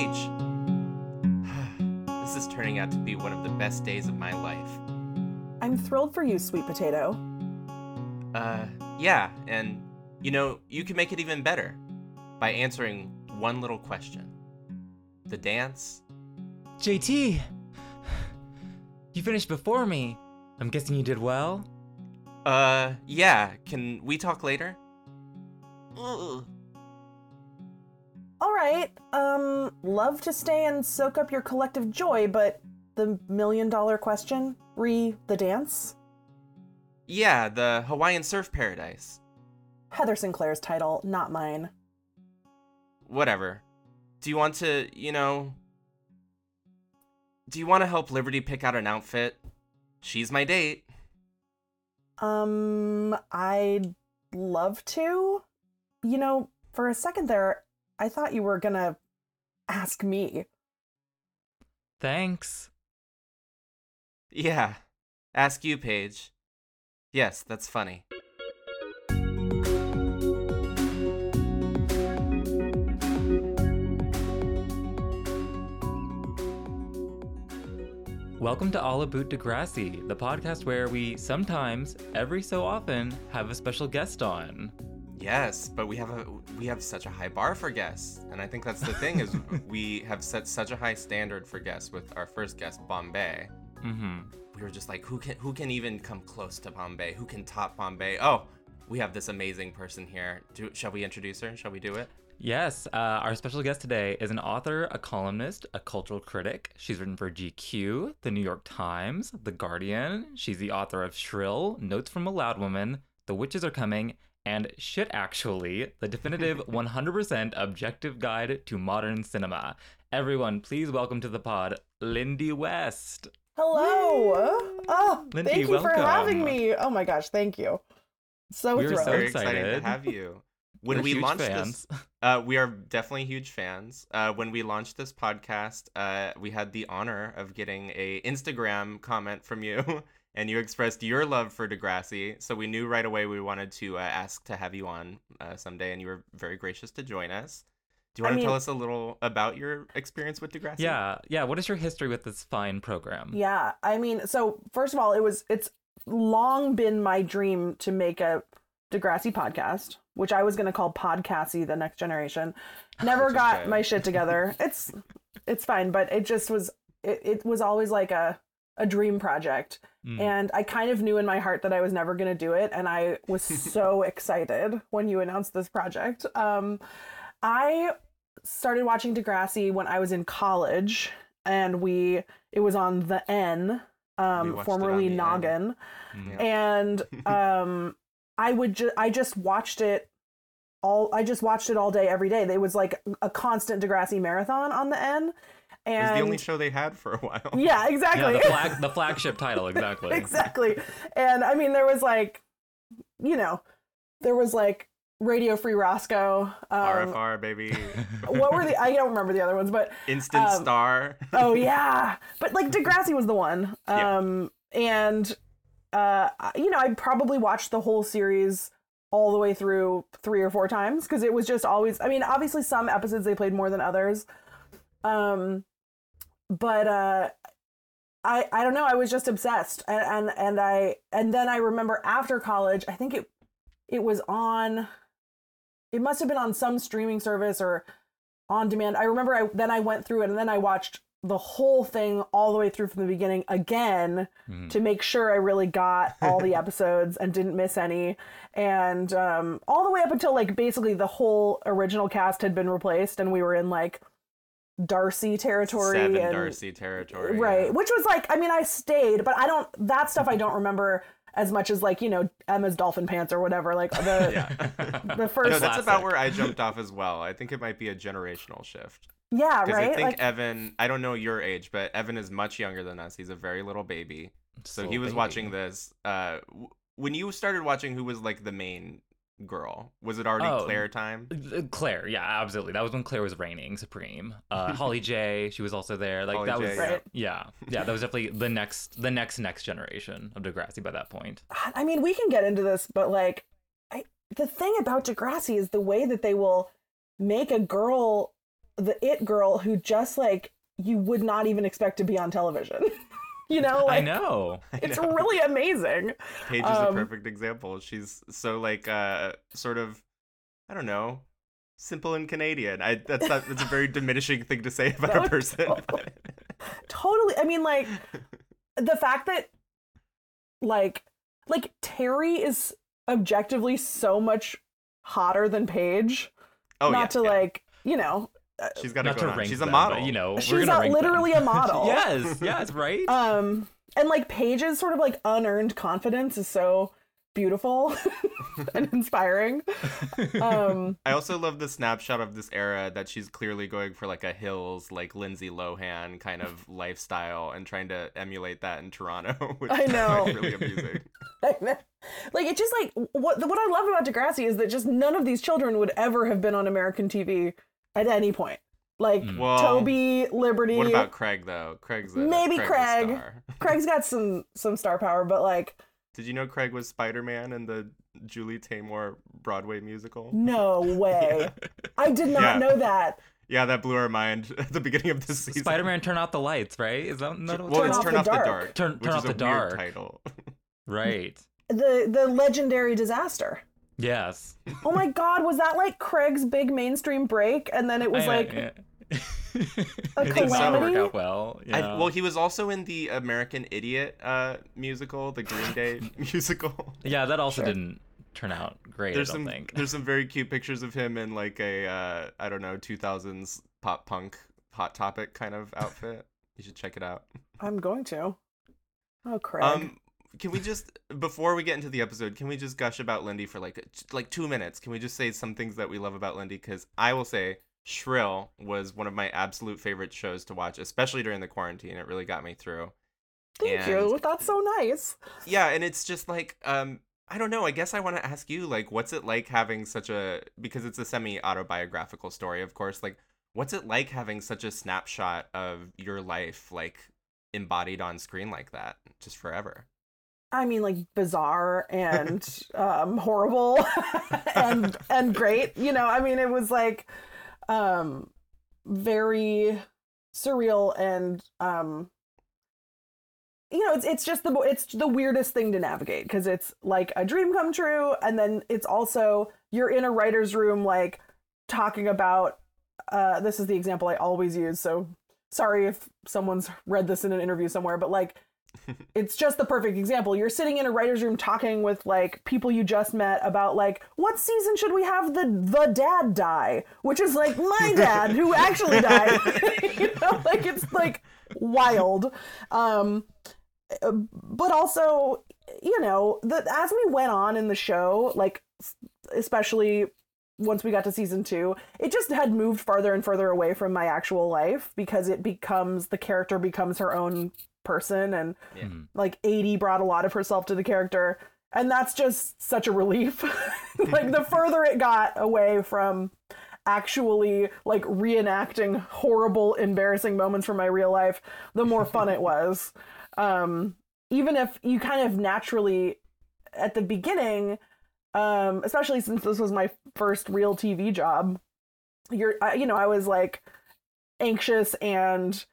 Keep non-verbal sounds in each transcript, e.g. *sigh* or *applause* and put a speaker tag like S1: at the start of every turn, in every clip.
S1: Paige! *sighs* this is turning out to be one of the best days of my life.
S2: I'm thrilled for you, sweet potato.
S1: Uh, yeah, and you know, you can make it even better by answering one little question. The dance?
S3: JT! You finished before me. I'm guessing you did well?
S1: Uh, yeah, can we talk later? Ugh.
S2: All right. Um, love to stay and soak up your collective joy, but the million dollar question, re the dance?
S1: Yeah, the Hawaiian Surf Paradise.
S2: Heather Sinclair's title, not mine.
S1: Whatever. Do you want to, you know. Do you want to help Liberty pick out an outfit? She's my date.
S2: Um, I'd love to. You know, for a second there, I thought you were gonna ask me.
S3: Thanks.
S1: Yeah. Ask you, Paige. Yes, that's funny.
S3: Welcome to All About Degrassi, the podcast where we sometimes, every so often, have a special guest on.
S1: Yes, but we have a we have such a high bar for guests, and I think that's the thing is *laughs* we have set such a high standard for guests with our first guest, Bombay.
S3: Mm-hmm.
S1: We were just like, who can who can even come close to Bombay? Who can top Bombay? Oh, we have this amazing person here. Do, shall we introduce her? Shall we do it?
S3: Yes, uh, our special guest today is an author, a columnist, a cultural critic. She's written for GQ, The New York Times, The Guardian. She's the author of Shrill, Notes from a Loud Woman, The Witches Are Coming, and Shit Actually, the definitive *laughs* 100% objective guide to modern cinema. Everyone, please welcome to the pod, Lindy West.
S2: Hello. Oh,
S3: Lindy,
S2: thank you for
S3: welcome.
S2: having me. Oh my gosh, thank you. So
S3: We're
S2: thrilled.
S3: so
S1: excited to have you. *laughs* When
S3: We're
S1: we launched
S3: fans.
S1: this, uh, we are definitely huge fans. Uh, when we launched this podcast, uh, we had the honor of getting a Instagram comment from you, *laughs* and you expressed your love for Degrassi. So we knew right away we wanted to uh, ask to have you on uh, someday, and you were very gracious to join us. Do you
S2: I
S1: want to tell us a little about your experience with Degrassi?
S3: Yeah, yeah. What is your history with this fine program?
S2: Yeah, I mean, so first of all, it was it's long been my dream to make a Degrassi podcast, which I was going to call Podcassie the next generation. *laughs* Never got
S1: good.
S2: my shit together. *laughs* It's it's fine, but it just was it, it was always like a a dream project.
S3: Mm.
S2: And I kind of knew in my heart that I was never going to do it and I was *laughs* so excited when you announced this project. Um I started watching Degrassi when I was in college and we it was on the N um formerly
S1: on the N.
S2: Noggin
S3: Mm.
S2: and *laughs* um I would just I just watched it all I just watched it all day every day. It was like a constant Degrassi marathon on the N.
S1: it was the only show they had for a while.
S2: yeah,
S3: Yeah,
S2: exactly.
S3: the flag, *laughs* the flagship title, exactly.
S2: exactly. And I mean, there was like, you know, there was like Radio Free Roscoe. Um,
S1: RFR baby, *laughs*
S2: what were the? I don't remember the other ones, but
S1: Instant
S2: um,
S1: Star.
S2: oh *laughs* yeah, but like Degrassi was the one.
S1: Yeah.
S2: Um, and uh, you know, I probably watched the whole series all the way through three or four times because it was just always. I mean, obviously some episodes they played more than others. Um, but uh, I I don't know. I was just obsessed, and and and I and then I remember after college, I think it it was on. It must have been on some streaming service or on demand. I remember I then I went through it and then I watched the whole thing all the way through from the beginning again
S3: Mhm.
S2: to make sure I really got all the episodes and didn't miss any. And um, all the way up until like basically the whole original cast had been replaced and we were in like Darcy territory
S1: Seven
S2: and
S1: Darcy territory.
S2: right,
S1: yeah.
S2: which was like I mean I stayed, but I don't that stuff I don't remember as much as like you know Emma's dolphin pants or whatever. Like the *laughs* *laughs* the first
S1: No, that's
S3: Classic.
S1: about where I jumped off as well. I think it might be a generational shift.
S2: yeah
S1: Because
S2: right
S1: I think
S2: like
S1: Evan, I don't know your age, but Evan is much younger than us. He's a very little baby. So
S3: Little
S1: he was
S3: baby.
S1: watching this. Uh, w- when you started watching, who was like the main girl? Was it already
S3: Oh.
S1: Claire time?
S3: Uh, Claire, yeah, absolutely. That was when Claire was reigning supreme. Uh, *laughs* Holly J, she was also there. Like
S1: Holly
S3: that
S1: J,
S3: was,
S2: Right.
S3: yeah, yeah, that was definitely the next, the next, next generation of Degrassi by that point.
S2: I mean, we can get into this, but like, I the thing about Degrassi is the way that they will make a girl the it girl who just like you would not even expect to be on television. *laughs* *laughs* you know, like *laughs*
S3: I know.
S2: it's really amazing.
S1: Paige is a
S2: Um,
S1: perfect example. She's so like uh sort of I don't know, simple and Canadian. I that's not that's a very *laughs* diminishing thing to say about
S2: No,
S1: a person.
S2: totally. Totally. I mean, like the fact that like like Terry is objectively so much hotter than Paige.
S1: oh
S2: not
S1: yeah,
S2: to
S1: yeah.
S2: like, you know,
S1: she's got
S3: Not
S1: to
S3: to
S1: go on.
S3: rank
S1: She's a
S3: them,
S1: model.
S3: but, you know, we're
S2: she's
S3: gonna
S2: a,
S3: rank them.
S2: literally a *laughs* model.
S3: yes, yes, right. *laughs*
S2: Um and like Paige's sort of like unearned confidence is so beautiful *laughs* and inspiring. Um
S1: I also love the snapshot of this era that she's clearly going for like a hills, like Lindsay Lohan kind of lifestyle and trying to emulate that in Toronto, which
S2: I know.
S1: like, really amusing.
S2: like it's just like what what I love about Degrassi is that just none of these children would ever have been on American TV at any point. Like.
S1: Well,
S2: Toby, Liberty,
S1: what about Craig though? Craig's a,
S2: Maybe
S1: Craig's a
S2: Craig.
S1: star. *laughs*
S2: Craig's got some some star power, but like
S1: Did you know Craig was Spider Man in the Julie Taymor Broadway musical?
S2: no *laughs* way. I did not
S1: Yeah.
S2: know that.
S1: Yeah, that blew our mind *laughs* at the beginning of this season.
S3: Spider-Man, turn out the lights, right? Is that not
S1: Well,
S2: Turn
S1: it's
S2: Off
S1: Turn
S2: the
S1: Off the
S2: Dark.
S1: Dark.
S3: Turn-
S1: which
S3: Turn
S1: is
S3: Off
S1: a
S3: the
S1: weird
S3: Dark.
S1: title.
S3: right?
S2: The the legendary disaster.
S3: Yes.
S2: Oh my god, was that like Craig's big mainstream break and then it was
S3: I-
S2: like
S3: yeah. *laughs*
S2: a
S3: It did not
S2: calamity?
S3: work out well.
S1: I, well, he was also in the American Idiot uh, musical, the Green Day *laughs* musical.
S3: yeah, that also
S2: Sure.
S3: didn't turn out great.
S1: There's
S3: I don't
S1: some
S3: think.
S1: there's some very cute pictures of him in like a uh, I don't know 2000s pop punk hot topic kind of outfit. You should check it out.
S2: I'm going to. Oh Craig.
S1: Um, can we just before we get into the episode, can we just gush about Lindy for like like two minutes? Can we just say some things that we love about Lindy? Because I will say Shrill was one of my absolute favorite shows to watch, especially during the quarantine. It really got me through.
S2: Thank
S1: and-
S2: you. That's so nice.
S1: Yeah, and it's just like um I don't know. I guess I want to ask you like what's it like having such a because it's a semi autobiographical story, of course. Like what's it like having such a snapshot of your life like embodied on screen like that just forever?
S2: I mean, like bizarre and *laughs* um, horrible *laughs* and and great. You know, I mean, it was like um, very surreal and um, you know, it's it's just the it's the weirdest thing to navigate because it's like a dream come true, and then it's also you're in a writer's room like talking about. Uh, this is the example I always use, so sorry if someone's read this in an interview somewhere, but like it's just the perfect example. You're sitting in a writer's room talking with like people you just met about like what season should we have the the dad die, which is like my *laughs* dad who actually died. *laughs* you know, like it's like wild. Um but also, you know, that as we went on in the show, like especially once we got to season two, it just had moved farther and further away from my actual life because it becomes the character becomes her own person and
S1: Yeah.
S3: Mhm.
S2: like Aidy brought a lot of herself to the character and that's just such a relief *laughs* like the *laughs* further it got away from actually like reenacting horrible embarrassing moments from my real life the more fun it *laughs* was um even if you kind of naturally at the beginning um especially since this was my first real tv job you're you know i was like anxious and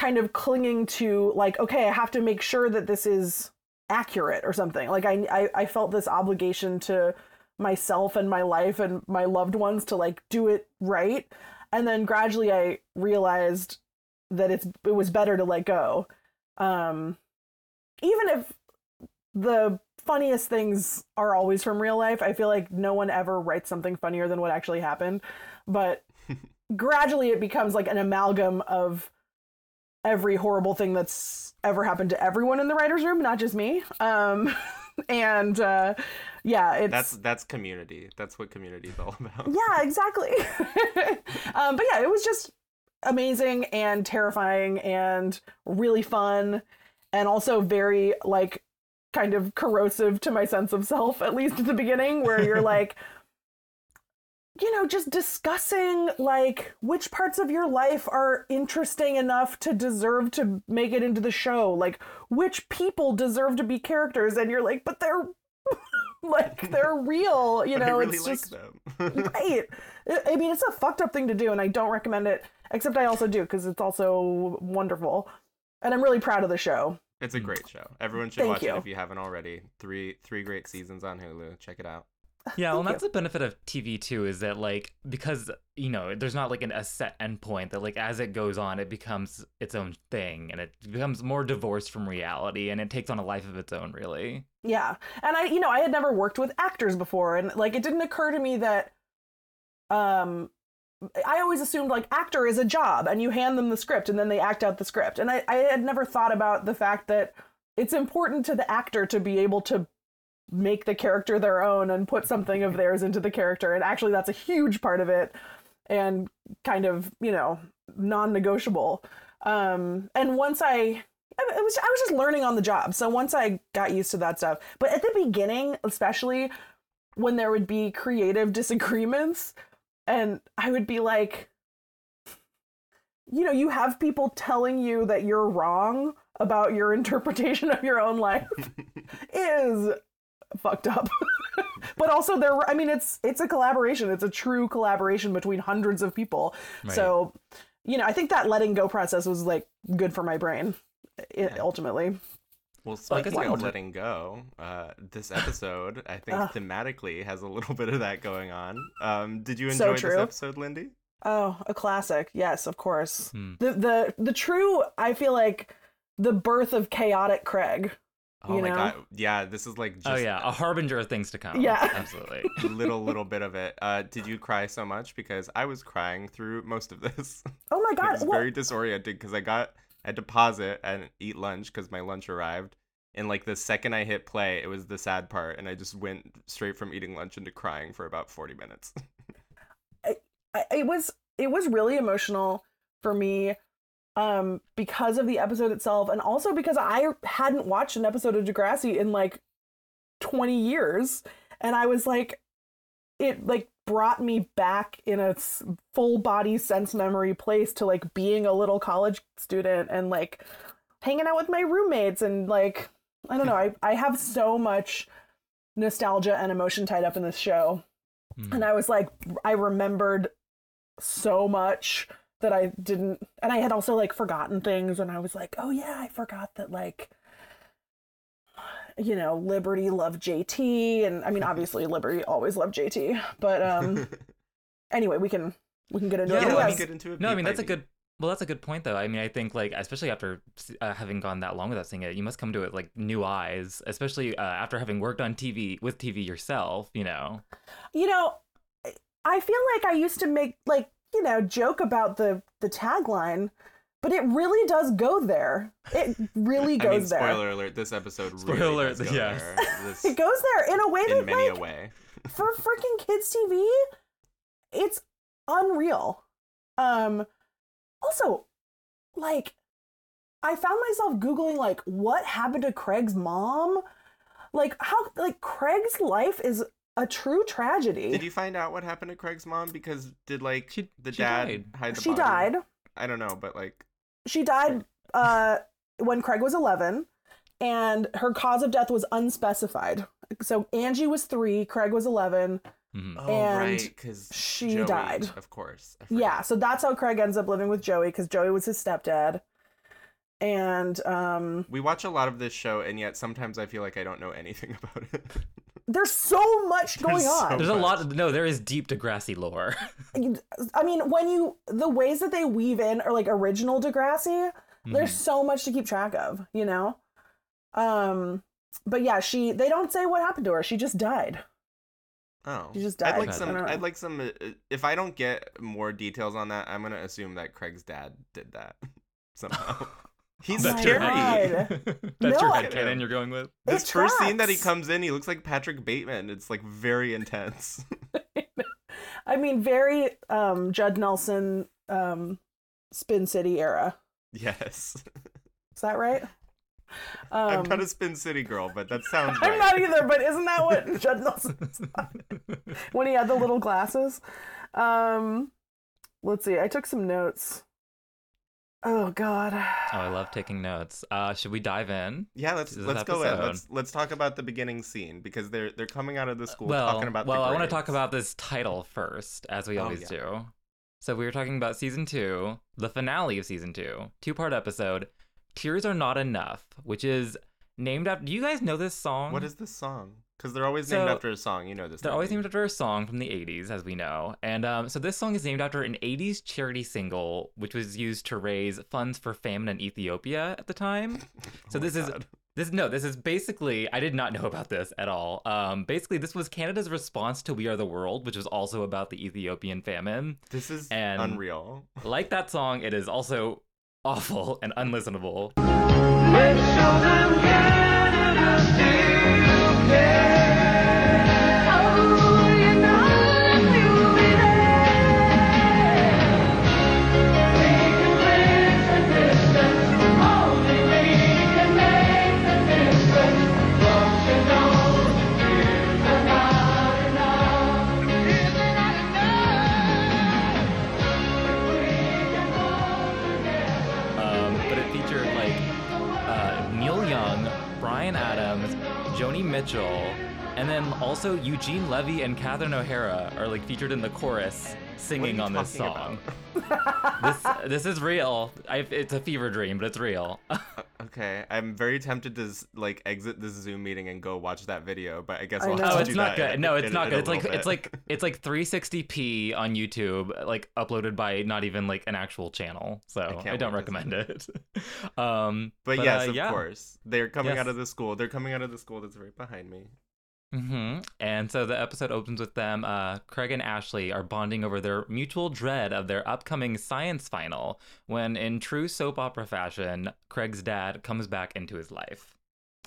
S2: kind of clinging to like okay i have to make sure that this is accurate or something. Like i i, I felt this obligation to myself and my life and my loved ones to like do it right. And then gradually i realized that it's it was better to let go. Um even if the funniest things are always from real life i feel like no one ever writes something funnier than what actually happened. But *laughs* gradually it becomes like an amalgam of every horrible thing that's ever happened to everyone in the writers room not just me um *laughs* and uh yeah it's
S1: That's that's community. That's what community is all *laughs* about.
S2: yeah exactly *laughs* um but yeah it was just amazing and terrifying and really fun and also very like kind of corrosive to my sense of self at least at the beginning where you're like you know just discussing like which parts of your life are interesting enough to deserve to make it into the show like which people deserve to be characters and you're like but they're *laughs* like. They're real. You know,
S1: really
S2: it's
S1: like
S2: just *laughs* right. I I mean, it's a fucked up thing to do, and I don't recommend it. Except I also do because it's also wonderful, and I'm really proud of the show.
S1: It's a great show. Everyone should
S2: Thank
S1: watch
S2: you.
S1: it if you haven't already. Three three great seasons on Hulu. Check it out.
S3: Yeah, well, that's the benefit of TV too, is that like because you know there's not like an, a set endpoint that like as it goes on it becomes its own thing and it becomes more divorced from reality and it takes on a life of its own really.
S2: Yeah. And I, you know, I had never worked with actors before and like it didn't occur to me that um I always assumed like actor is a job and you hand them the script and then they act out the script. And I, I had never thought about the fact that it's important to the actor to be able to make the character their own and put something of theirs into the character. And actually that's a huge part of it and kind of, you know, non-negotiable. Um and once I it was I was just learning on the job. So once I got used to that stuff, but at the beginning, especially when there would be creative *laughs* disagreements, and I would be like, you know, you have people telling you that you're wrong about your *laughs* interpretation of your own life *laughs* is fucked up. *laughs* but also there I mean it's it's a collaboration. It's a true collaboration between hundreds of people.
S3: Right.
S2: So, you know, I think that letting go process was like good for my brain i ultimately.
S1: Well,
S3: Well, I guess
S1: speaking
S3: I
S1: of
S3: would-
S1: letting go, uh, this episode I think
S2: Ugh.
S1: thematically has a little *laughs* bit of that going on. Um, did you
S2: So
S1: enjoy this episode, Lindy?
S2: Oh, a classic. Yes, of course.
S3: Hmm.
S2: The the the true I feel like the birth of chaotic Craig.
S1: Oh
S2: You
S1: my
S2: know?
S1: god, yeah, this is like just
S3: oh yeah, a harbinger of things to come.
S2: Yeah. *laughs*
S3: absolutely.
S1: a little little bit of it. Uh, did you cry so much? Because I was crying through most of this.
S2: Oh my *laughs*
S1: it
S2: god.
S1: was
S2: What?
S1: very disoriented because I got I had to pause it and eat lunch because my lunch arrived. And like the second I hit play, it was the sad part, and I just went straight from eating lunch into crying for about forty minutes. *laughs*
S2: I, it was it was really emotional for me um because of the episode itself and also because I hadn't watched an episode of Degrassi in like 20 years and I was like it like brought me back in a full body sense memory place to like being a little college student and like hanging out with my roommates and like I don't know I I have so much nostalgia and emotion tied up in this show
S3: Hmm.
S2: and I was like, I remembered so much that I didn't, and I had also like forgotten things, and I was like, oh yeah, I forgot that like, you know, Liberty loved JT, and I mean, obviously *laughs* Liberty always loved JT, but um, *laughs* anyway, we can we can get into
S3: Yeah,
S2: it.
S1: yeah,
S3: I
S1: let's
S3: mean-
S1: get into it.
S3: No, I mean
S1: by
S3: that's a good. Well, that's a good point, though. I mean, I think like especially after uh, having gone that long without seeing it, you must come to it like new eyes, especially uh, after having worked on TV with TV yourself. You know.
S2: you know, I feel like I used to make like you know joke about the the tagline, but it really does go there. It really *laughs*
S1: I mean,
S2: goes there.
S1: spoiler alert: this episode really
S3: Spoiler
S1: does
S3: alert,
S1: go
S3: yes.
S1: there. *laughs* This,
S2: It goes there in a way
S1: in
S2: that
S1: many
S2: like
S1: a way.
S2: for *laughs* freaking kids TV, it's unreal. Um also like I found myself googling like what happened to Craig's mom? Like how like Craig's life is a true tragedy.
S1: Did you find out what happened to Craig's mom? Because did like
S3: She-
S1: the
S3: she
S1: dad
S3: died.
S1: hide the
S2: she
S1: body?
S2: died.
S1: I don't know, but like
S2: She died uh when Craig was 11 and her cause of death was unspecified. So Angie was 3, Craig was 11.
S3: Mhm.
S1: oh
S2: And
S1: right, because
S2: she died.
S1: Of course.
S2: Yeah, so that's how Craig ends up living with Joey because Joey was his stepdad. And um,
S1: We watch a lot of this show, and yet sometimes I feel like I don't know anything *laughs* about it.
S2: There's so much going
S1: There's so
S2: on.
S3: There's a lot. Of, no, there is deep Degrassi lore. *laughs*
S2: I mean, when you the ways that they weave in are like original Degrassi. There's
S3: Mhm.
S2: so much to keep track of, you know. Um, but yeah, she they don't say what happened to her. She just died.
S1: Oh,
S2: She just died.
S1: I'd
S3: like
S1: some. I'd like some. uh, If I don't get more details on that, I'm gonna assume that Craig's dad did that *laughs* somehow. *laughs* He's
S2: Oh
S3: That's your
S1: scary.
S2: God. *laughs*
S3: That's your
S2: No,
S3: head
S1: I-
S3: canon you're going with.
S1: This
S2: It
S1: first scene that he comes in, he looks like Patrick Bateman. It's like very intense. *laughs*
S2: I mean, very um Judd Nelson um Spin City era.
S1: yes,
S2: Is that right? Um,
S1: I'm not a Spin City girl, but that sounds
S2: I'm
S1: right.
S2: not either, but isn't that what *laughs* Judd Nelson's when he had the little glasses? Um, let's see. I took some notes. Oh God.
S3: Oh, I love taking notes. Uh, should we dive in?
S1: Yeah, let's let's go in. Let's let's talk about the beginning scene because they're they're coming out of the school
S3: well,
S1: talking about.
S3: well,
S1: the
S3: I want to talk about this title first, as we
S1: Oh,
S3: always
S1: yeah.
S3: do. So we were talking about season two, the finale of season two, two-part episode. Tears are not enough, which is named after. Do you guys know this song?
S1: What is this song? Because they're always named
S3: So,
S1: after a song. You know this.
S3: They're always named after a song from the 80s, as we know. And um, so this song is named after an 80s charity single, which was used to raise funds for famine in Ethiopia at the time. *laughs* So
S1: Oh my
S3: this is this no, this is basically I did not know about this at all. Um, basically, this was Canada's response to "We Are the World," which was also about the Ethiopian famine.
S1: this is
S3: and-
S1: unreal.
S3: Like that song, it is also awful and unlistenable. Um, schedule and then also Eugene Levy and Catherine O'Hara are like featured in the chorus singing on this song. this this is real. I, it's a fever dream, but it's real. *laughs*
S1: Okay, I'm very tempted to like exit this Zoom meeting and go watch that video, but I guess
S2: I
S1: I'll
S2: know.
S1: have
S3: oh,
S1: to
S3: it's
S1: do
S3: not
S1: that
S3: good. No, it's
S1: in-
S3: not
S1: in
S3: good. It's like
S1: little
S3: it's like it's like 360p on YouTube, like uploaded by not even like an actual channel. So I,
S1: can't
S3: don't
S1: wait to see
S3: recommend it. *laughs* um,
S1: But, yes,
S3: uh,
S1: of
S3: yeah.
S1: course, they're coming
S3: Yes.
S1: out of the school. They're coming out of the school that's right behind me.
S3: Hmm And so the episode opens with them. Uh, Craig and Ashley are bonding over their mutual dread of their upcoming science final. When, in true soap opera fashion, Craig's dad comes back into his life.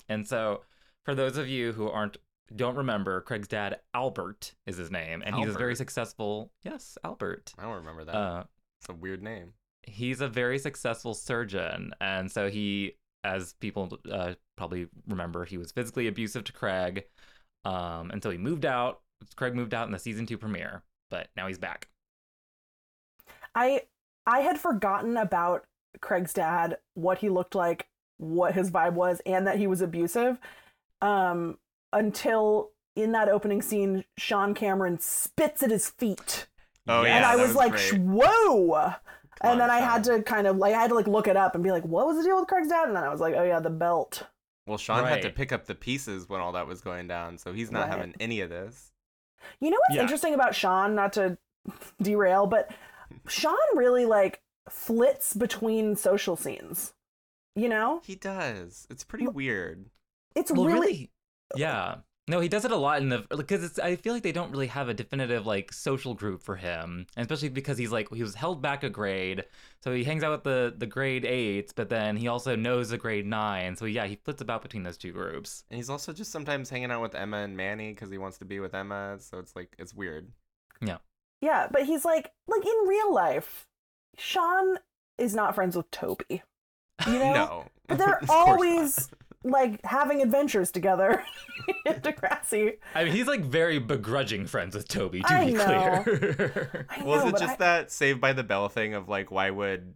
S3: And so, for those of you who aren't don't remember, Craig's dad Albert is his name, and he's a very successful. Yes, Albert.
S1: I don't remember that.
S3: Uh,
S1: it's a weird name.
S3: he's a very successful surgeon and so he as people uh, probably remember he was physically abusive to craig um, until he moved out craig moved out in the season two premiere but now he's back
S2: I I had forgotten about Craig's dad, what he looked like, what his vibe was, and that he was abusive. Um, until in that opening scene, Sean Cameron spits at his feet.
S1: Oh, yeah,
S2: and I was,
S1: was
S2: like,
S1: great.
S2: whoa.
S1: Come
S2: and
S1: on,
S2: then I had
S1: Sean.
S2: to kind of like I had to like look it up and be like, what was the deal with Craig's dad? And then I was like, oh yeah, the belt.
S1: Well, Sean had to pick up the pieces when all that was going down, so he's not
S2: Right.
S1: having any of this.
S2: You know what's
S3: Yeah.
S2: interesting about Sean, not to *laughs* derail, but *laughs* Sean really like flits between social scenes. You know?
S1: He does. It's pretty weird.
S2: It's
S3: well
S2: really,
S3: really yeah no he does it a lot in the because it's i feel like they don't really have a definitive like social group for him and especially because he's like he was held back a grade so he hangs out with the the grade eights but then he also knows the grade nine so yeah he flits about between those two groups
S1: And he's also just sometimes hanging out with Emma and Manny because he wants to be with Emma. So it's like it's weird.
S2: Yeah, Yeah, but he's like like in real life, Sean is not friends with Toby. You *laughs* know?
S1: No,
S2: But they're *laughs*
S1: Of not.
S2: always like having adventures together *laughs* in Degrassi.
S3: I mean, he's like very begrudging friends with Toby, to
S2: I
S3: be
S2: know.
S3: clear.
S2: I *laughs*
S1: Was it just
S2: I-
S1: that Saved by the Bell thing of like, why would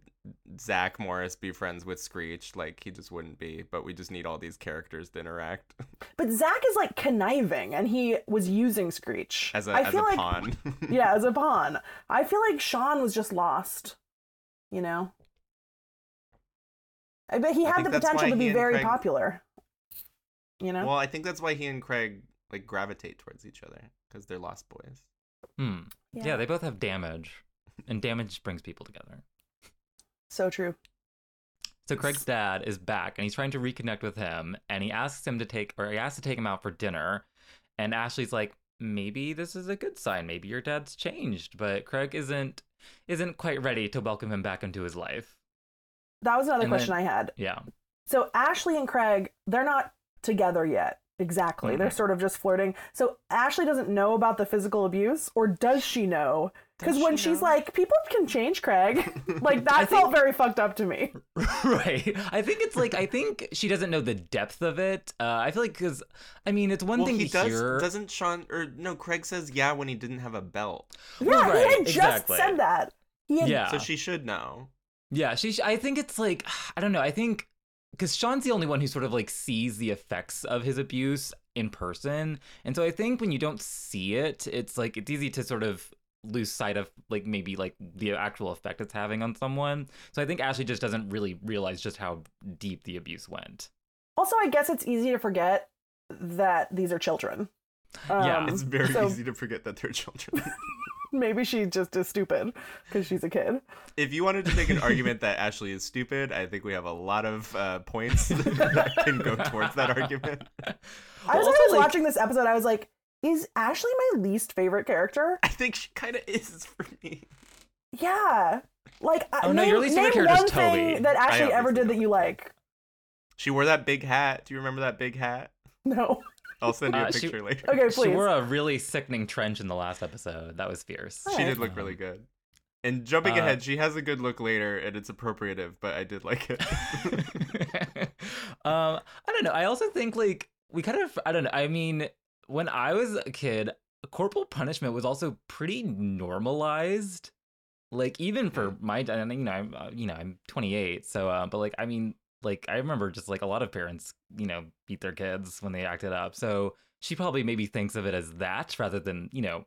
S1: Zach Morris be friends with Screech? Like, he just wouldn't be, but we just need all these characters to interact *laughs*
S2: But Zach is like conniving and he was using Screech.
S1: as a,
S2: I
S1: as
S2: feel
S1: a
S2: like,
S1: pawn.
S2: yeah, as a pawn. I feel like Sean was just lost. You know? I bet he had the potential to be very
S1: Craig-
S2: popular. You know?
S1: Well, I think that's why he and Craig like gravitate towards each other because they're lost boys.
S3: Hmm. Yeah. they both have damage, and damage brings people together.
S2: So true.
S3: So Craig's dad is back, and he's trying to reconnect with him, and he asks him to take, or he asks to take him out for dinner, and Ashley's like, maybe this is a good sign. Maybe your dad's changed, but Craig isn't isn't quite ready to welcome him back into his life.
S2: That was another
S3: And
S2: question
S3: then-
S2: I had.
S3: Yeah.
S2: So Ashley and Craig, they're not together yet. Exactly. They're
S3: Mhm.
S2: sort of just flirting. So Ashley doesn't know about the physical abuse, or does she know? Because when
S1: she
S2: she's
S1: know?
S2: like, people can change, Craig. *laughs* like that
S3: I
S2: felt very fucked up to me. *laughs*
S3: right. I think it's like I think she doesn't know the depth of it. Uh, I feel like because I mean it's one
S1: well,
S3: thing
S1: he
S3: to
S1: does.
S3: hear.
S1: Doesn't Sean or no? Craig says yeah when he didn't have a belt,
S2: Yeah,
S3: Well,
S2: he
S3: right,
S2: had just
S3: exactly.
S2: said that. He had,
S3: Yeah.
S1: so she should know.
S3: Yeah, she. I think it's like *sighs* I don't know. I think because Sean's the only one who sort of like sees the effects of his abuse in person, and so I think when you don't see it, it's like it's easy to sort of lose sight of like maybe like the actual effect it's having on someone. So I think Ashley just doesn't really realize just how deep the abuse went.
S2: Also, I guess it's easy to forget that these are children.
S3: Yeah,
S2: Um,
S1: It's very
S2: so
S1: easy to forget that they're children. *laughs* *laughs*
S2: maybe she just is stupid because she's a kid.
S1: if you wanted to make an argument that Ashley is stupid, I think we have a lot of uh, points *laughs* that can go towards that argument.
S2: I was
S3: also,
S2: always
S3: like-
S2: watching this episode. I was like, is Ashley my least favorite character?
S1: I think she kind of is for me.
S2: Yeah. Like, I-
S3: Oh, no,
S2: name,
S3: your least favorite character
S2: one
S3: is Toby.
S2: thing that Ashley ever did that you like.
S1: She wore that big hat. Do you remember that big hat?
S2: No.
S1: I'll send you a
S3: Uh, she-
S1: picture later.
S2: Okay, please.
S3: She
S2: please.
S3: wore a really sickening trench in the last episode. That was fierce.
S1: She
S2: Alright.
S1: did look really good. And jumping
S3: Uh,
S1: ahead, she has a good look later, and it's appropriative, but I did like it. *laughs*
S3: um, I don't know. I also think like we kind of I don't know. I mean, when I was a kid, corporal punishment was also pretty normalized. Like even for my, and, you know, I'm uh, you know I'm 28, so uh, but like I mean, like I remember just like a lot of parents, you know, beat their kids when they acted up. So she probably maybe thinks of it as that rather than you know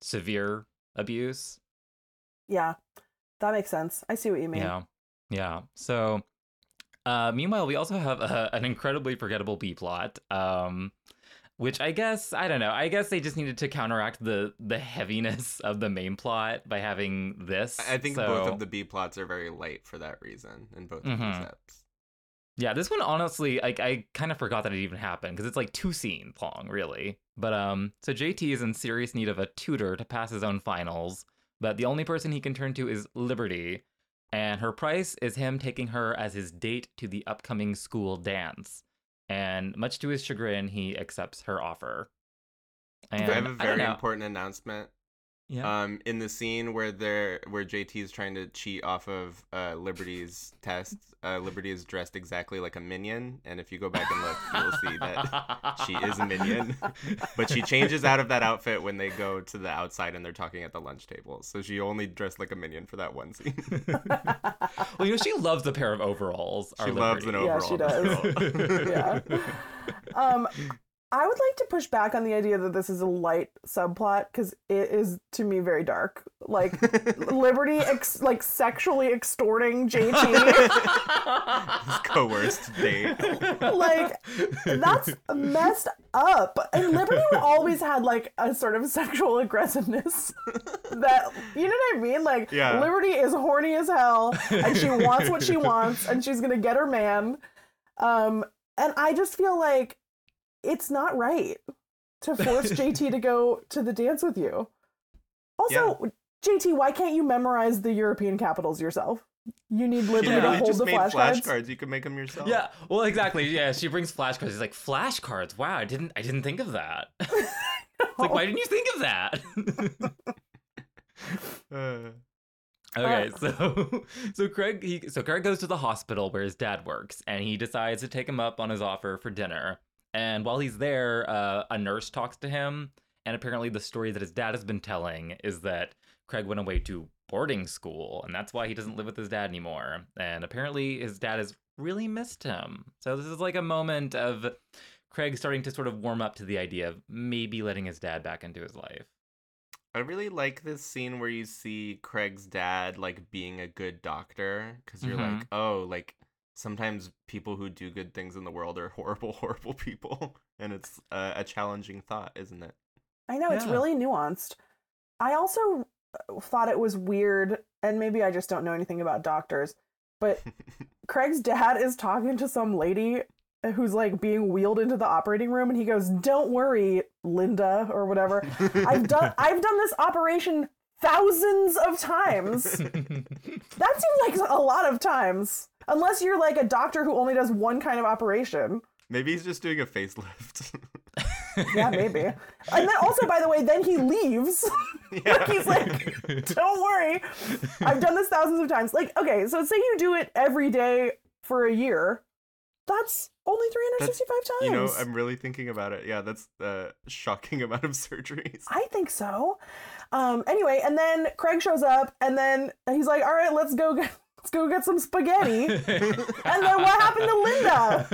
S3: severe abuse.
S2: yeah. That makes sense. I see what you mean.
S3: Yeah, yeah. So, uh, meanwhile, we also have uh, an incredibly forgettable B plot, um, which I guess I don't know. I guess they just needed to counteract the the heaviness of the main plot by having this.
S1: I think
S3: So-
S1: both of the B plots are very light for that reason in both of these
S3: Mhm.
S1: eps.
S3: Yeah, this one honestly, like I kind of forgot that it even happened because it's like two scenes long, really. But um, so JT is in serious need of a tutor to pass his own finals, but the only person he can turn to is Liberty, and her price is him taking her as his date to the upcoming school dance. And much to his chagrin, he accepts her offer. And
S1: I have a very important announcement.
S3: Yeah.
S1: Um, in the scene where they're where JT is trying to cheat off of uh, Liberty's *laughs* test, uh, Liberty is dressed exactly like a minion, and if you go back and look, you'll see that she is a minion. *laughs* but she changes out of that outfit when they go to the outside and they're talking at the lunch table. So she only dressed like a minion for that one scene. *laughs*
S3: well, you know, she loves the pair of overalls. our
S1: she loves an
S3: Liberty.
S2: Yeah,
S1: overall.
S2: she does.
S1: girl.
S2: yeah. Um, I would like to push back on the idea that this is a light subplot because it is to me very dark. Like *laughs* Liberty, ex- like sexually extorting JT.
S1: His coerced date.
S2: like that's messed up. And Liberty always had like a sort of sexual aggressiveness that you know what I mean? Like
S1: Yeah.
S2: Liberty is horny as hell and she wants what she *laughs* wants and she's gonna get her man. Um and I just feel like it's not right to force *laughs* JT to go to the dance with you. Also, JT, why can't you memorize the European capitals yourself? You need
S1: She
S2: Liberty to
S1: literally
S2: hold
S1: just
S2: the
S1: made
S2: flashcards.
S1: flashcards. You can make them yourself.
S3: Yeah, well, exactly. Yeah, she brings flashcards. He's like, flashcards. Wow, I didn't, I didn't think of that. *laughs* *laughs* It's like, why didn't you think of that?
S1: Uh,
S3: okay, so so Craig, he, so Craig goes to the hospital where his dad works, and he decides to take him up on his offer for dinner. And while he's there, uh, a nurse talks to him, and apparently the story that his dad has been telling is that Craig went away to boarding school, and that's why he doesn't live with his dad anymore. And apparently his dad has really missed him. So this is like a moment of Craig starting to sort of warm up to the idea of maybe letting his dad back into his life.
S1: I really like this scene where you see Craig's dad like being a good doctor because you're
S3: Mhm.
S1: like, oh, like sometimes people who do good things in the world are *laughs* horrible, horrible people, and it's uh, a challenging thought, isn't it?
S2: I know it's really nuanced. I also uh, thought it was weird, and maybe I just don't know anything about doctors, but *laughs* Craig's dad is talking to some lady who's like being wheeled into the operating room, and he goes, "Don't worry, Linda, or whatever. I've done *laughs* I've done this operation thousands of times. That seems like a lot of times." Unless you're like a doctor who only does one kind of operation.
S1: Maybe he's just doing a facelift. *laughs*
S2: Yeah, maybe. And then also, by the way, then he leaves. *laughs*
S1: yeah.
S2: he's like, don't worry. I've done this thousands of times. Like, okay, so say you do it every day for a year. That's only 365 times.
S1: you know, I'm really thinking about it. Yeah, that's a shocking *laughs* amount of surgeries.
S2: I think so. Um, anyway, and then Craig shows up, and then he's like, all right, let's go. Get, let's go get some spaghetti. and then what happened to Linda?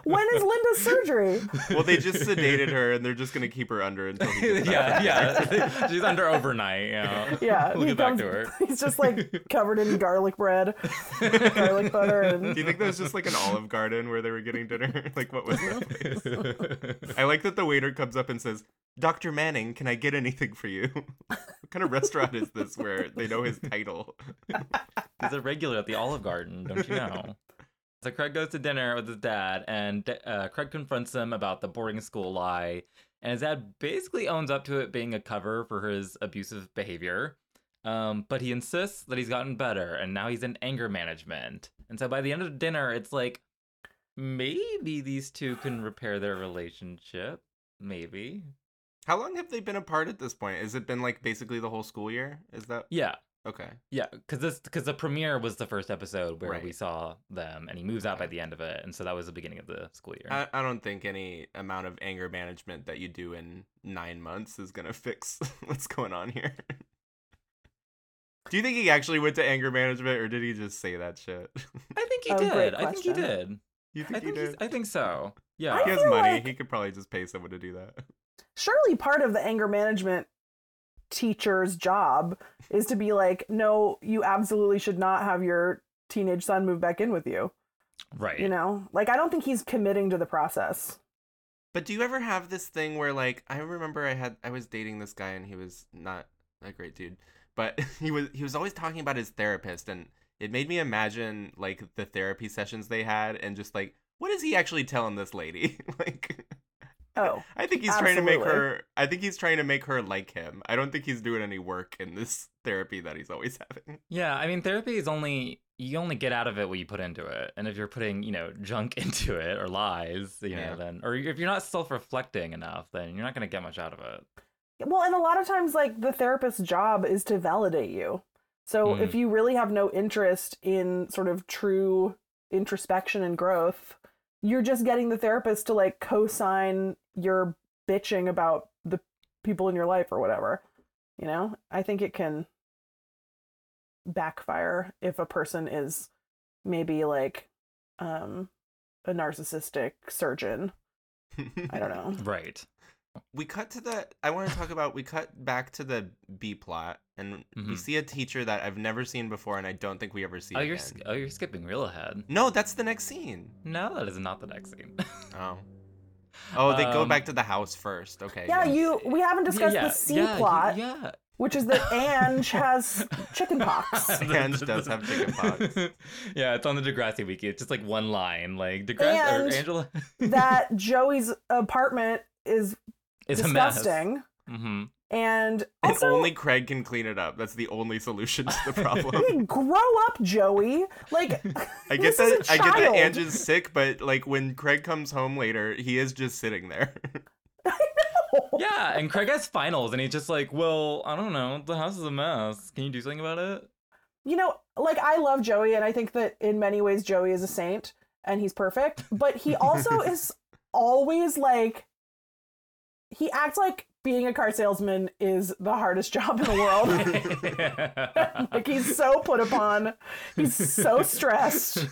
S2: *laughs* when is Linda's surgery?
S1: Well, they just sedated her, and they're just gonna keep her under until he gets
S3: yeah,
S1: back.
S3: yeah. *laughs* She's under overnight. Yeah.
S2: Yeah, *laughs*
S3: We'll
S2: he
S3: get back to her.
S2: he's just like covered in garlic bread, garlic butter, and
S1: Do you think that was just like an Olive Garden where they were getting dinner? like, what was that place? I like that the waiter comes up and says, "Dr. Manning, can I get anything for you?" *laughs* what kind of restaurant is this where they know his title? *laughs*
S3: He's a regular at the Olive Garden, don't you know? So Craig goes to dinner with his dad, and uh, Craig confronts him about the boarding school lie, and his dad basically owns up to it being a cover for his abusive behavior. Um, but he insists that he's gotten better, and now he's in anger management. And so by the end of dinner, it's like maybe these two can repair their relationship. Maybe.
S1: How long have they been apart at this point? Has it been like basically the whole school year? Is that
S3: Yeah,
S1: okay?
S3: Yeah, because this because the premiere was the first episode where we saw them, and he moves out by the end of it, and so that was the beginning of the school year.
S1: I, I don't think any amount of anger management that you do in nine months is gonna *laughs* fix what's going on here. Do you think he actually went to anger management, or did he just say that shit? *laughs*
S3: I think he
S2: Oh,
S3: did. I think he did.
S1: you
S3: I
S1: think,
S3: think
S1: he
S3: he's,
S1: did?
S3: I think so. Yeah.
S2: I
S1: he has money.
S2: like-
S1: He could probably just pay someone to do that.
S2: Surely part of the anger management teacher's job is to be like, no, you absolutely should not have your teenage son move back in with you.
S3: right.
S2: You know, like I don't think he's committing to the process.
S1: But do you ever have this thing where like I remember I had I was dating this guy and he was not a great dude, but *laughs* he was he was always talking about his therapist and it made me imagine like the therapy sessions they had and just like what is he actually telling this lady? *laughs* like
S2: Oh,
S1: I think he's trying to make her I think he's trying to make her like him. I don't think he's doing any work in this *laughs* therapy that he's always having.
S3: Yeah, I mean, therapy is only you only get out of it what you put into it, and if you're putting you know junk *laughs* into it or lies, you
S1: Yeah.
S3: know, then or if you're not self-reflecting enough, then you're not gonna get much out of it.
S2: well, and a lot of times, like the therapist's job is to validate you. So
S3: Mm.
S2: if you really have no interest in sort of true introspection and growth, you're just getting the therapist to like co-sign your bitching about the people in your life or whatever. You know, I think it can backfire if a person is maybe like um a narcissistic surgeon. I don't *laughs* know.
S3: Right.
S1: We cut to the i want to talk *laughs* about we cut back to the b plot and we
S3: Mhm.
S1: see a teacher that i've never seen before and i don't think we ever see
S3: Oh, you're
S1: again.
S3: sk- oh you're skipping real ahead.
S1: no that's the next scene
S3: No, that is not the next scene.
S1: oh *laughs* oh they go
S3: Um,
S1: back to the house first okay
S2: Yeah,
S1: yes.
S2: you we haven't discussed
S3: yeah,
S2: the C
S3: yeah,
S2: plot,
S3: Yeah.
S2: which is that Ange has *laughs* chicken pox.
S1: Ange does have chickenpox.
S3: yeah, it's on the Degrassi wiki. It's just like one line. Like Degrassi or
S2: And
S3: Angela
S2: that Joey's apartment is
S3: is a mess.
S2: disgusting.
S3: Mm-hmm.
S2: And
S1: and only craig can clean it up that's the only solution to the *laughs* problem
S2: hey, grow up, Joey. Like, *laughs*
S1: i get
S2: this is
S1: that I get that Angie's sick but like when craig comes home later he is just sitting there *laughs*
S3: Yeah, and Craig has finals, and he's just like, "Well, I don't know. The house is a mess. Can you do something about it?"
S2: you know, like I love Joey, and I think that in many ways Joey is a saint and he's perfect. But he also is always like, he acts like being a car salesman is the hardest *laughs* job in the world. *laughs* like he's so put upon. He's so stressed.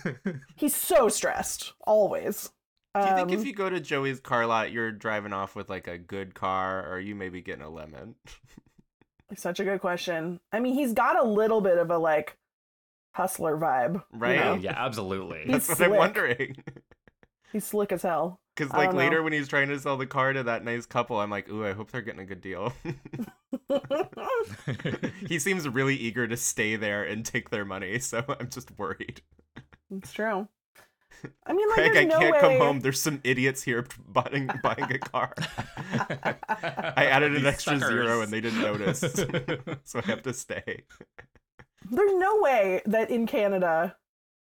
S2: He's so stressed always.
S1: Do you think
S2: Um,
S1: if you go to Joey's car lot, you're driving off with like a good car, or you maybe getting a lemon? *laughs*
S2: Such a good question. I mean, he's got a little bit of a like hustler vibe, you
S1: Right?
S2: know?
S3: Oh, yeah, absolutely.
S2: He's
S1: That's what I'm wondering.
S2: He's slick as hell.
S1: Because like later
S2: know.
S1: when he's trying to sell the car to that nice couple, I'm like, ooh, I hope they're getting a good deal. *laughs* *laughs* he seems really eager to stay there and take their money, so *laughs* I'm just worried.
S2: it's true. I mean, like,
S1: Craig, I
S2: no
S1: can't
S2: way...
S1: come home. There's some idiots here buying buying a car. I added an
S3: These
S1: extra zero and they didn't notice, so I have to stay.
S2: There's no way that in Canada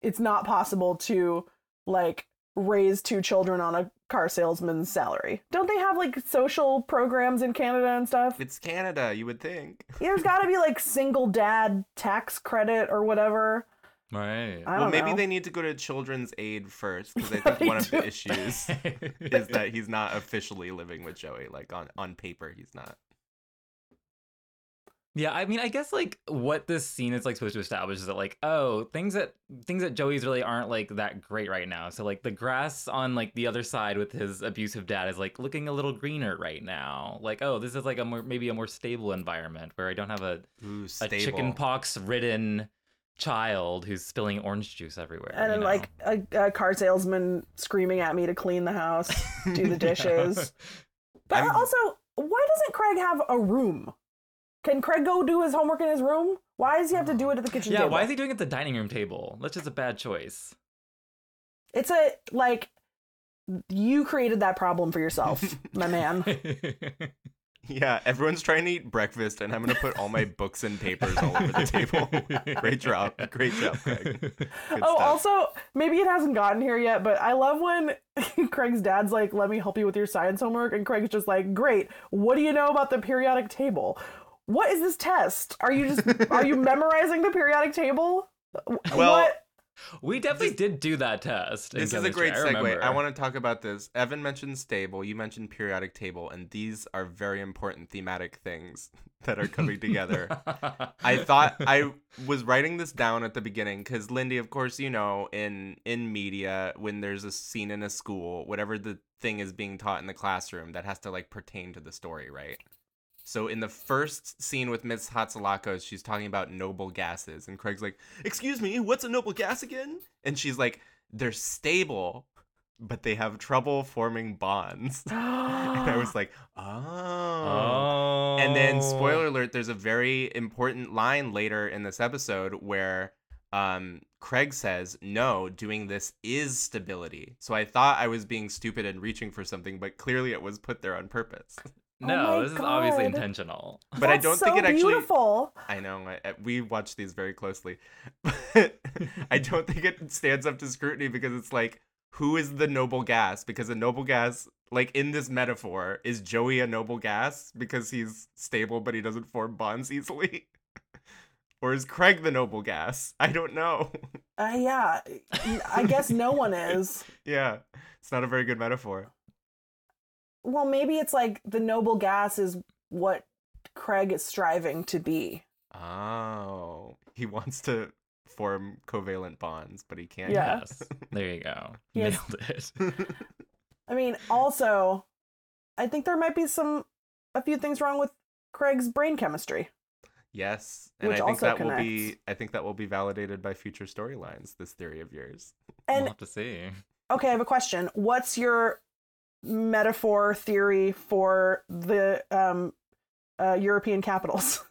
S2: it's not possible to like raise two children on a car salesman's salary. Don't they have like social programs in Canada and stuff?
S1: It's Canada, you would think. *laughs*
S2: There's got to be like single dad tax credit or whatever.
S3: right.
S2: I
S1: well,
S2: don't
S1: maybe
S2: know.
S1: they need to go to Children's Aid first because I *laughs* think
S2: they
S1: one of the issues *laughs* is that he's not officially living with Joey. Like on on paper, he's not.
S3: Yeah, I mean, I guess like what this scene is like supposed to establish is that like, oh, things that things that Joey's really aren't like that great right now. So like the grass on like the other side with his abusive dad is like looking a little greener right now. Like, oh, this is like a more maybe a more stable environment where I don't have a
S1: Ooh,
S3: a chicken pox ridden child who's spilling orange juice everywhere.
S2: and
S3: you
S2: then
S3: know?
S2: like a, a car salesman screaming at me to clean the house, do the *laughs* dishes. But
S1: I'm-
S2: also, why doesn't Craig have a room? Can Craig go do his homework in his room? Why does he have to do it at the kitchen table?
S3: yeah,
S2: table?
S3: why is he doing it at the dining room table? That's just a bad choice.
S2: It's a like you created that problem for yourself, *laughs* my man.
S1: Yeah, everyone's trying to eat breakfast, and I'm gonna put all my books and papers all over the table. *laughs* Great job, great job, Craig. Good
S2: oh,
S1: stuff.
S2: also, maybe it hasn't gotten here yet, but I love when *laughs* Craig's dad's like, "Let me help you with your science homework," and Craig's just like, "Great. What do you know about the periodic table? What is this test? Are you just are you *laughs* memorizing the periodic table?
S1: Well,
S2: what?
S3: we definitely did do that test. in
S1: This is a great
S3: I
S1: segue. I,
S3: remember.
S1: want to talk about this. Evan mentioned stable. You mentioned periodic table, and these are very important thematic things *laughs* that are coming together. *laughs* I thought I was writing this down at the beginning because Lindy, of course, you know, in in media, when there's a scene in a school, whatever the thing is being taught in the classroom, that has to like pertain to the story, right? So in the first scene with Miss Hatzilakos, she's talking about noble gases, and Craig's like, "Excuse me, what's a noble gas again?" And she's like, "They're stable, but they have trouble forming bonds." *laughs* and I was *gasps* like,
S3: oh.
S1: and then, spoiler alert, there's a very important line later in this episode where um, Craig says, No, doing this is stability. So I thought I was being stupid and reaching for something, but clearly it was put there on purpose. *laughs*
S3: No,
S2: Oh my
S3: this is obviously
S2: God.
S3: intentional. *laughs*
S1: But I
S2: That's
S1: don't
S2: so
S1: think it actually.
S2: beautiful.
S1: I know, I, I- we watch these very closely. But *laughs* I don't think it stands up to scrutiny because it's like, who is the noble gas? Because a noble gas, like in this metaphor, is Joey a noble gas because he's stable but he doesn't form bonds easily? *laughs* or is Craig the noble gas? I don't know.
S2: Uh, yeah, I guess no one is.
S1: yeah, it's not a very good metaphor.
S2: Well, maybe it's like the noble gas is what Craig is striving to be.
S1: Oh, he wants to form covalent bonds, but he can't.
S2: Yeah.
S3: Yes. There you go.
S2: Yes.
S3: Nailed it. *laughs*
S2: I mean, also, I think there might be some a few things wrong with Craig's brain chemistry.
S1: Yes, and
S2: Which
S1: I think
S2: also
S1: that will be
S2: connects.
S1: I think that will be validated by future storylines. This theory of yours.
S3: we'll have to see.
S2: okay, I have a question. What's your metaphor theory for the um, uh, European capitals?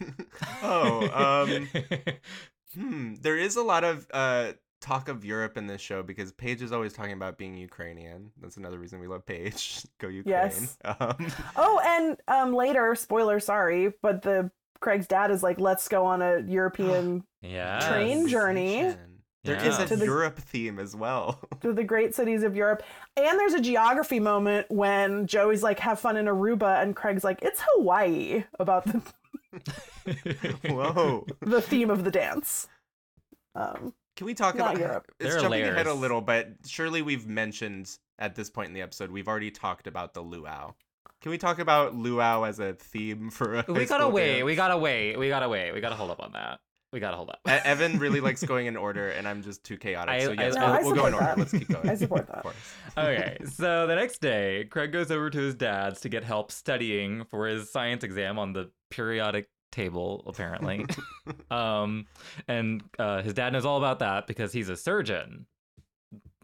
S2: *laughs*
S1: oh, um, *laughs* hmm. There is a lot of uh talk of Europe in this show because Paige is always talking about being Ukrainian. That's another reason we love Paige. *laughs* Go Ukraine.
S2: Yes.
S1: Um,
S2: oh, and um, later, spoiler, sorry, but the Craig's dad is like, let's go on a European *gasps*
S3: yeah.
S2: Train journey.
S1: There is
S3: Yeah.
S1: a
S2: the-
S1: Europe theme as well. *laughs*
S2: to the great cities of Europe. And there's a geography moment when Joey's like, have fun in Aruba, and Craig's like, it's Hawaii about the, *laughs*
S1: Whoa.
S2: the theme of the dance. Um,
S1: Can we talk
S2: Not
S1: about
S2: Europe.
S1: It's
S3: There are
S1: jumping ahead a little, but surely we've mentioned at this point in the episode we've already talked about the luau. Can we talk about luau as a theme for a
S3: we gotta wait.
S1: dance?
S3: We gotta wait. We gotta wait. We gotta hold up on that. We gotta hold up.
S1: Evan really likes going in order, and I'm just too chaotic.
S3: I-
S1: so yes,
S3: I-
S2: No,
S1: we'll,
S2: I
S1: we'll go in
S2: support
S1: order.
S2: that.
S1: Let's keep going.
S2: I support that.
S1: Of course.
S3: okay, so the next day, Craig goes over to his dad's to get help studying for his science exam on the periodic table, apparently. *laughs* um, and uh, his dad knows all about that because he's a surgeon.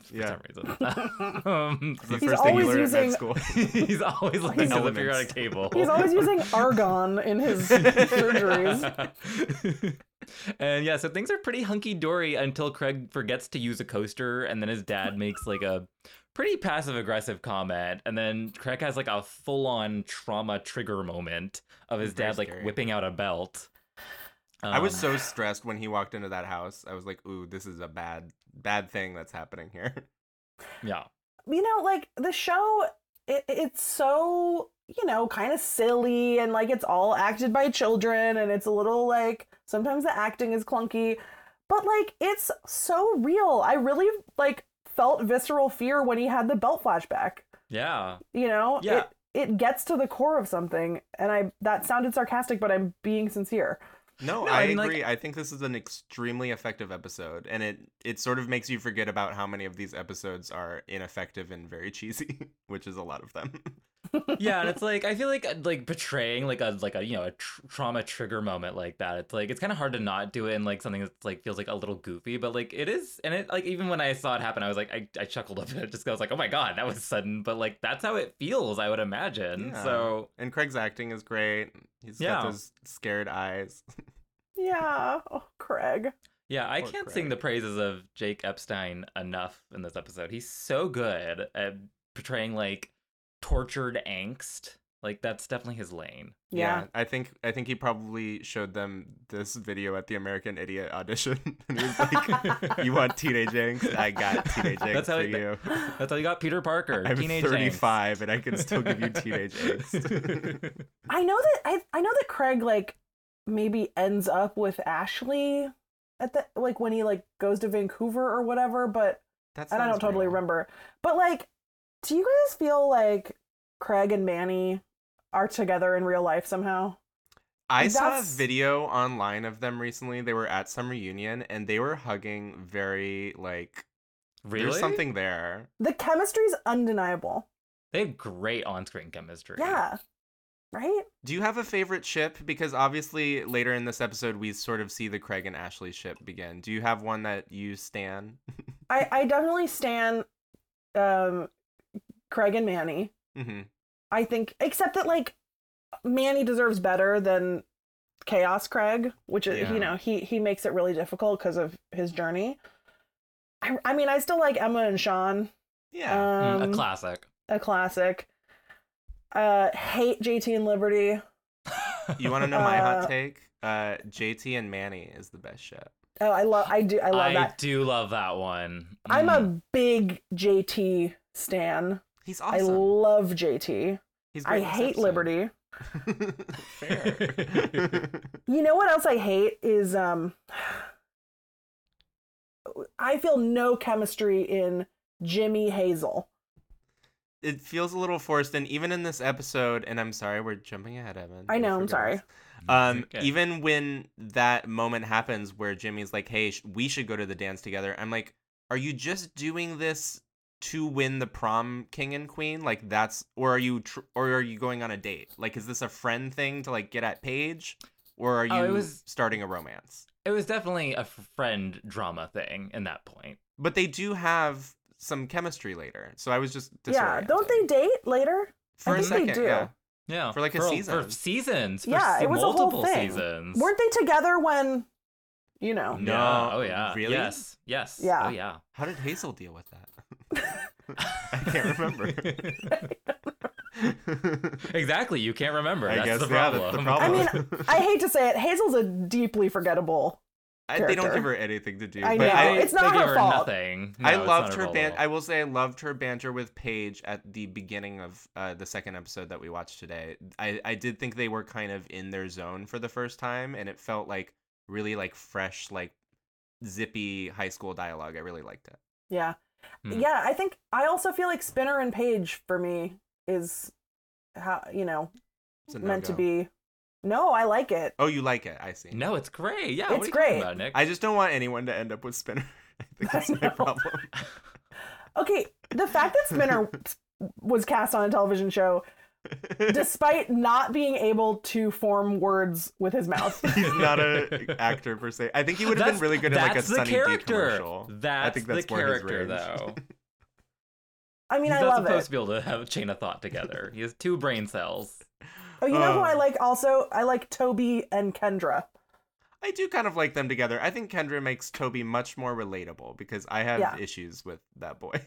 S3: For
S1: Yeah.
S3: some reason. *laughs* um,
S1: the
S2: He's
S1: first thing you
S2: always
S1: learn
S2: using-
S1: at school. *laughs*
S3: he's always looking at the periodic table.
S2: he's always using argon in his surgeries.
S3: And yeah, so things are pretty hunky dory until Craig forgets to use a coaster, and then his dad makes like a pretty passive aggressive comment, and then Craig has like a full on trauma trigger moment of his
S1: Very
S3: dad like
S1: scary.
S3: whipping out a belt.
S1: I was
S3: Um,
S1: so stressed when he walked into that house. I was like, "Ooh, this is a bad, bad thing that's happening here."
S3: yeah.
S2: you know, like the show, it, it's so, you know, kind of silly and like it's all acted by children and it's a little like sometimes the acting is clunky, but like it's so real. I really like felt visceral fear when he had the belt flashback.
S3: Yeah.
S2: You know,
S3: Yeah.
S2: It- it gets to the core of something, and I that sounded sarcastic, but I'm being sincere.
S1: No,
S3: No,
S1: I,
S3: I mean, like-
S1: agree. I think this is an extremely effective episode, and it it sort of makes you forget about how many of these episodes are ineffective and very cheesy, *laughs* which is a lot of them.
S3: Yeah, and *laughs* it's like I feel like uh, like betraying like a like a you know a tr- trauma trigger moment like that. It's like it's kind of hard to not do it in like something that's like feels like a little goofy, but like it is, and it like even when I saw it happen, I was like I, I chuckled a *laughs* bit just 'cause I was like oh my god that was sudden, but like that's how it feels. I would imagine.
S1: Yeah.
S3: So
S1: and Craig's acting is great. He's
S3: Yeah.
S1: got those scared eyes. *laughs*
S2: Yeah, oh, Craig.
S3: yeah, I
S1: Poor
S3: can't sing the praises of Jake Epstein enough in this episode. He's so good at portraying like tortured angst. Like that's definitely his lane.
S2: Yeah.
S1: I think I think he probably showed them this video at the American Idiot audition, *laughs* and he was like, *laughs* "You want teenage angst? I got teenage angst
S3: That's how
S1: for
S3: he-
S1: you.
S3: That's how you got Peter Parker.
S1: I'm
S3: teenage angst.
S1: 35, and I can still give you teenage angst." *laughs*
S2: I know that I I know that Craig like maybe ends up with Ashley at the like when he like goes to Vancouver or whatever, but
S1: That
S2: and I don't totally
S1: real.
S2: remember. But like, do you guys feel like Craig and Manny are together in real life somehow?
S1: I saw a video online of them recently. They were at some reunion and they were hugging very like
S3: really?
S1: there's something there.
S2: The chemistry's undeniable.
S3: They have great on-screen chemistry.
S2: Yeah. Right?
S1: Do you have a favorite ship? Because obviously later in this episode we sort of see the Craig and Ashley ship begin. Do you have one that you stan? *laughs*
S2: I I definitely stand um Craig and Manny.
S1: hmm
S2: I think except that like Manny deserves better than Chaos Craig, which is
S1: Yeah.
S2: you know, he he makes it really difficult because of his journey. I I mean, I still like Emma and Sean.
S1: Yeah.
S3: Mm,
S2: Um,
S3: a classic.
S2: a classic. Uh hate JT and Liberty. *laughs*
S1: you want to know my
S2: uh,
S1: hot take? Uh, JT and Manny is the best ship.
S2: Oh, I love I do I love
S3: I
S2: that.
S3: do love that one.
S2: I'm
S3: Mm.
S2: a big JT stan.
S1: He's awesome.
S2: I love JT.
S1: He's
S2: I
S1: great in
S2: hate
S1: episode.
S2: Liberty.
S1: Fair.
S2: You know what else I hate is um I feel no chemistry in Jimmy Hazel.
S1: it feels a little forced, and even in this episode, and I'm sorry, we're jumping ahead, Evan.
S2: I know, I'm sorry.
S1: Um,
S3: Okay.
S1: even when that moment happens where Jimmy's like, "Hey, sh- we should go to the dance together," I'm like, "Are you just doing this to win the prom king and queen? Like that's, or are you, tr- or are you going on a date? Like, is this a friend thing to like get at Paige, or are you
S3: Oh, it was-
S1: starting a romance?"
S3: It was definitely a friend drama thing in that point.
S1: But they do have some chemistry later, so I was just
S2: Yeah, don't they date later?
S1: for
S2: I
S1: a
S2: think they
S1: second?
S2: do.
S1: Yeah,
S3: Yeah,
S1: For, like, a
S3: for,
S1: season.
S3: For seasons. For
S2: Yeah,
S3: se-
S2: it was a whole thing.
S3: seasons.
S2: Weren't they together when you know?
S1: No,
S3: Yeah. Oh yeah.
S1: really?
S3: Yes. Yes.
S2: Yeah.
S3: Oh yeah.
S1: How did Hazel deal with that? I can't remember. *laughs*
S3: exactly. You can't remember.
S1: I
S3: That's
S1: guess
S3: the
S1: yeah,
S3: problem.
S1: that's the
S2: I mean, I *laughs* hate to say it, Hazel's a deeply forgettable.
S1: I- they don't give her anything to do.
S2: I
S1: but
S2: know.
S1: I,
S2: It's not
S3: they
S2: her fault.
S3: Nothing. No,
S1: I loved
S3: not
S1: her
S3: fault
S1: ban. I will say I loved her banter with Paige at the beginning of uh, the second episode that we watched today. I I did think they were kind of in their zone for the first time, and it felt like really like fresh, like zippy high school dialogue. I really liked it.
S2: Yeah.
S3: Hmm.
S2: Yeah, I think I also feel like Spinner and Paige for me is how you know meant to be. No, I like it.
S1: Oh, you like it? I see.
S3: No, it's great. Yeah,
S2: It's
S3: what are
S2: great.
S3: talking about, Nick?
S1: I just don't want anyone to end up with Spinner. *laughs* I think that's
S2: I
S1: my problem. *laughs*
S2: Okay, the fact that Spinner *laughs* was cast on a television show despite not being able to form words with his mouth. *laughs*
S1: He's not an actor per se. I think he would have been really good in like a
S3: that's the
S1: Sunny D commercial.
S3: That's
S1: I think that's
S3: the character, though. *laughs*
S2: I mean,
S3: He's
S2: I
S3: not
S2: love
S3: supposed
S2: it.
S3: to be able to have a chain of thought together. He has two brain cells.
S2: Oh, you know who. I like also? I like Toby and Kendra.
S1: I do kind of like them together. I think Kendra makes Toby much more relatable because I have
S2: Yeah.
S1: issues with that boy.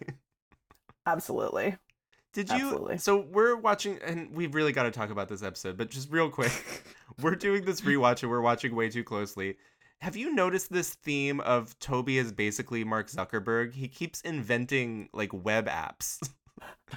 S1: *laughs*
S2: Absolutely.
S1: Did you?
S2: Absolutely.
S1: So we're watching, and we've really got to talk about this episode. But just real quick, *laughs* we're doing this rewatch, and we're watching way too closely. Have you noticed this theme of Toby is basically Mark Zuckerberg? He keeps inventing like web apps,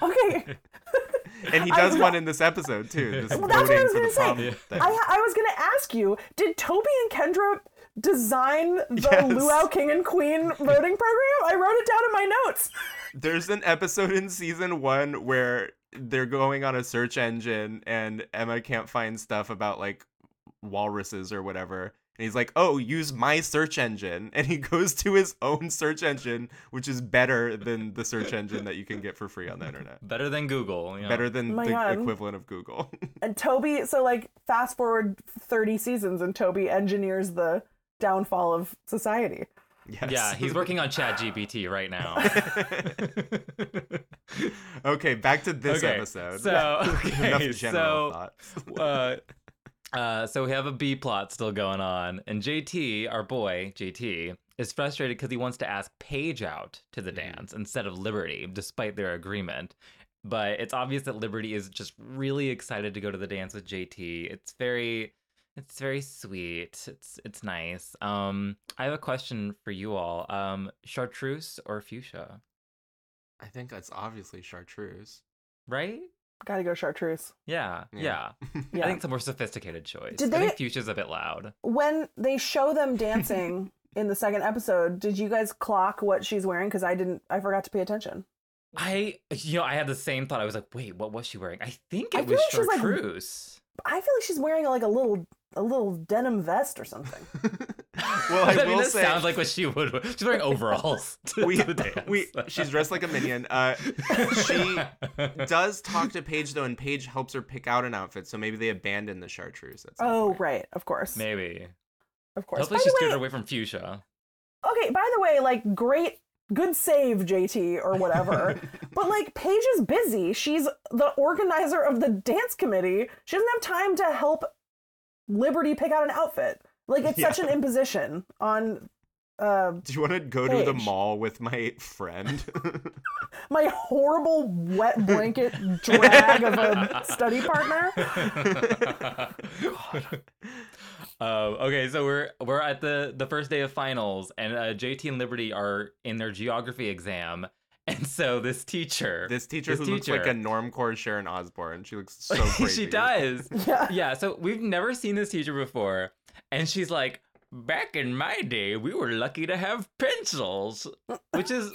S2: Okay. *laughs*
S1: and he does
S2: know.
S1: one in this episode too. This
S2: Well, that's what I was gonna say.
S3: Yeah.
S2: I, I was going to ask you, did Toby and Kendra design the
S1: Yes.
S2: Luau King and Queen *laughs* voting program? I wrote it down in my notes.
S1: There's an episode in season one where they're going on a search engine and Emma can't find stuff about like walruses or whatever. And he's like, "Oh, use my search engine." And he *laughs* goes to his own search engine, which is better than the search engine that you can get for free on the internet. *laughs*
S3: Better than Google. You know?
S1: Better than
S2: My
S1: the
S2: God.
S1: equivalent of Google.
S2: And Toby, so like fast forward 30 seasons and Toby engineers the downfall of society.
S1: yes.
S3: Yeah, he's working on Chat GPT right now. *laughs*
S1: okay, back to this
S3: Okay,
S1: episode.
S3: So, *laughs*
S1: Enough
S3: okay,
S1: general
S3: so
S1: thoughts.
S3: uh, uh, so we have a B plot still going on, and JT, our boy JT, is frustrated because he wants to ask Paige out to the
S1: Mhm.
S3: dance instead of Liberty, despite their agreement. But it's obvious that Liberty is just really excited to go to the dance with JT. It's very, it's very sweet. It's it's nice. Um, I have a question for you all. Um, chartreuse or fuchsia,
S1: I think that's obviously chartreuse.
S3: right?
S2: Gotta go chartreuse.
S3: Yeah,
S1: Yeah.
S3: yeah.
S2: Yeah.
S3: I think it's a more sophisticated choice.
S2: Did
S3: I think fuchsia's a bit loud.
S2: when they show them dancing *laughs* in the second episode, did you guys clock what she's wearing? Because I didn't, I forgot to pay attention.
S3: I, you know, I had the same thought. I was like, wait, what was she wearing? I think it
S2: I
S3: was
S2: feel like she's, like,
S3: chartreuse.
S2: I feel like she's wearing like a little, a little denim vest or something. *laughs*
S1: well, *laughs* I,
S3: mean,
S1: will
S3: that
S1: say
S3: sounds like what she would. Wear. She's wearing overalls *laughs* to,
S1: we,
S3: to the dance.
S1: we she's dressed like a minion. Uh, she does talk to Paige though, and Paige helps her pick out an outfit. So maybe they abandon the chartreuse. At some
S2: oh,
S1: point.
S2: right, of course,
S3: maybe.
S2: of course.
S3: Hopefully,
S2: By
S3: she
S2: the
S3: steered
S2: way,
S3: away from fuchsia.
S2: okay. By the way, like great, good save, JT or whatever. *laughs* but like Paige is busy. She's the organizer of the dance committee. She doesn't have time to help Liberty pick out an outfit. Like it's such an imposition on uh
S1: Do you want to go to the mall with my friend? *laughs*
S2: my horrible wet *laughs* blanket drag of a study partner.
S3: Um, okay, so we're we're at the the first day of finals, and uh, JT and Liberty are in their geography exam, *laughs* and so this teacher,
S1: this teacher
S3: This
S1: who looks like a normcore Sharon Osbourne. She looks *laughs* so crazy.
S3: she does. *laughs*
S2: Yeah.
S3: Yeah, so we've never seen this teacher before, and she's like, "Back in my day, we were lucky to have pencils," which is.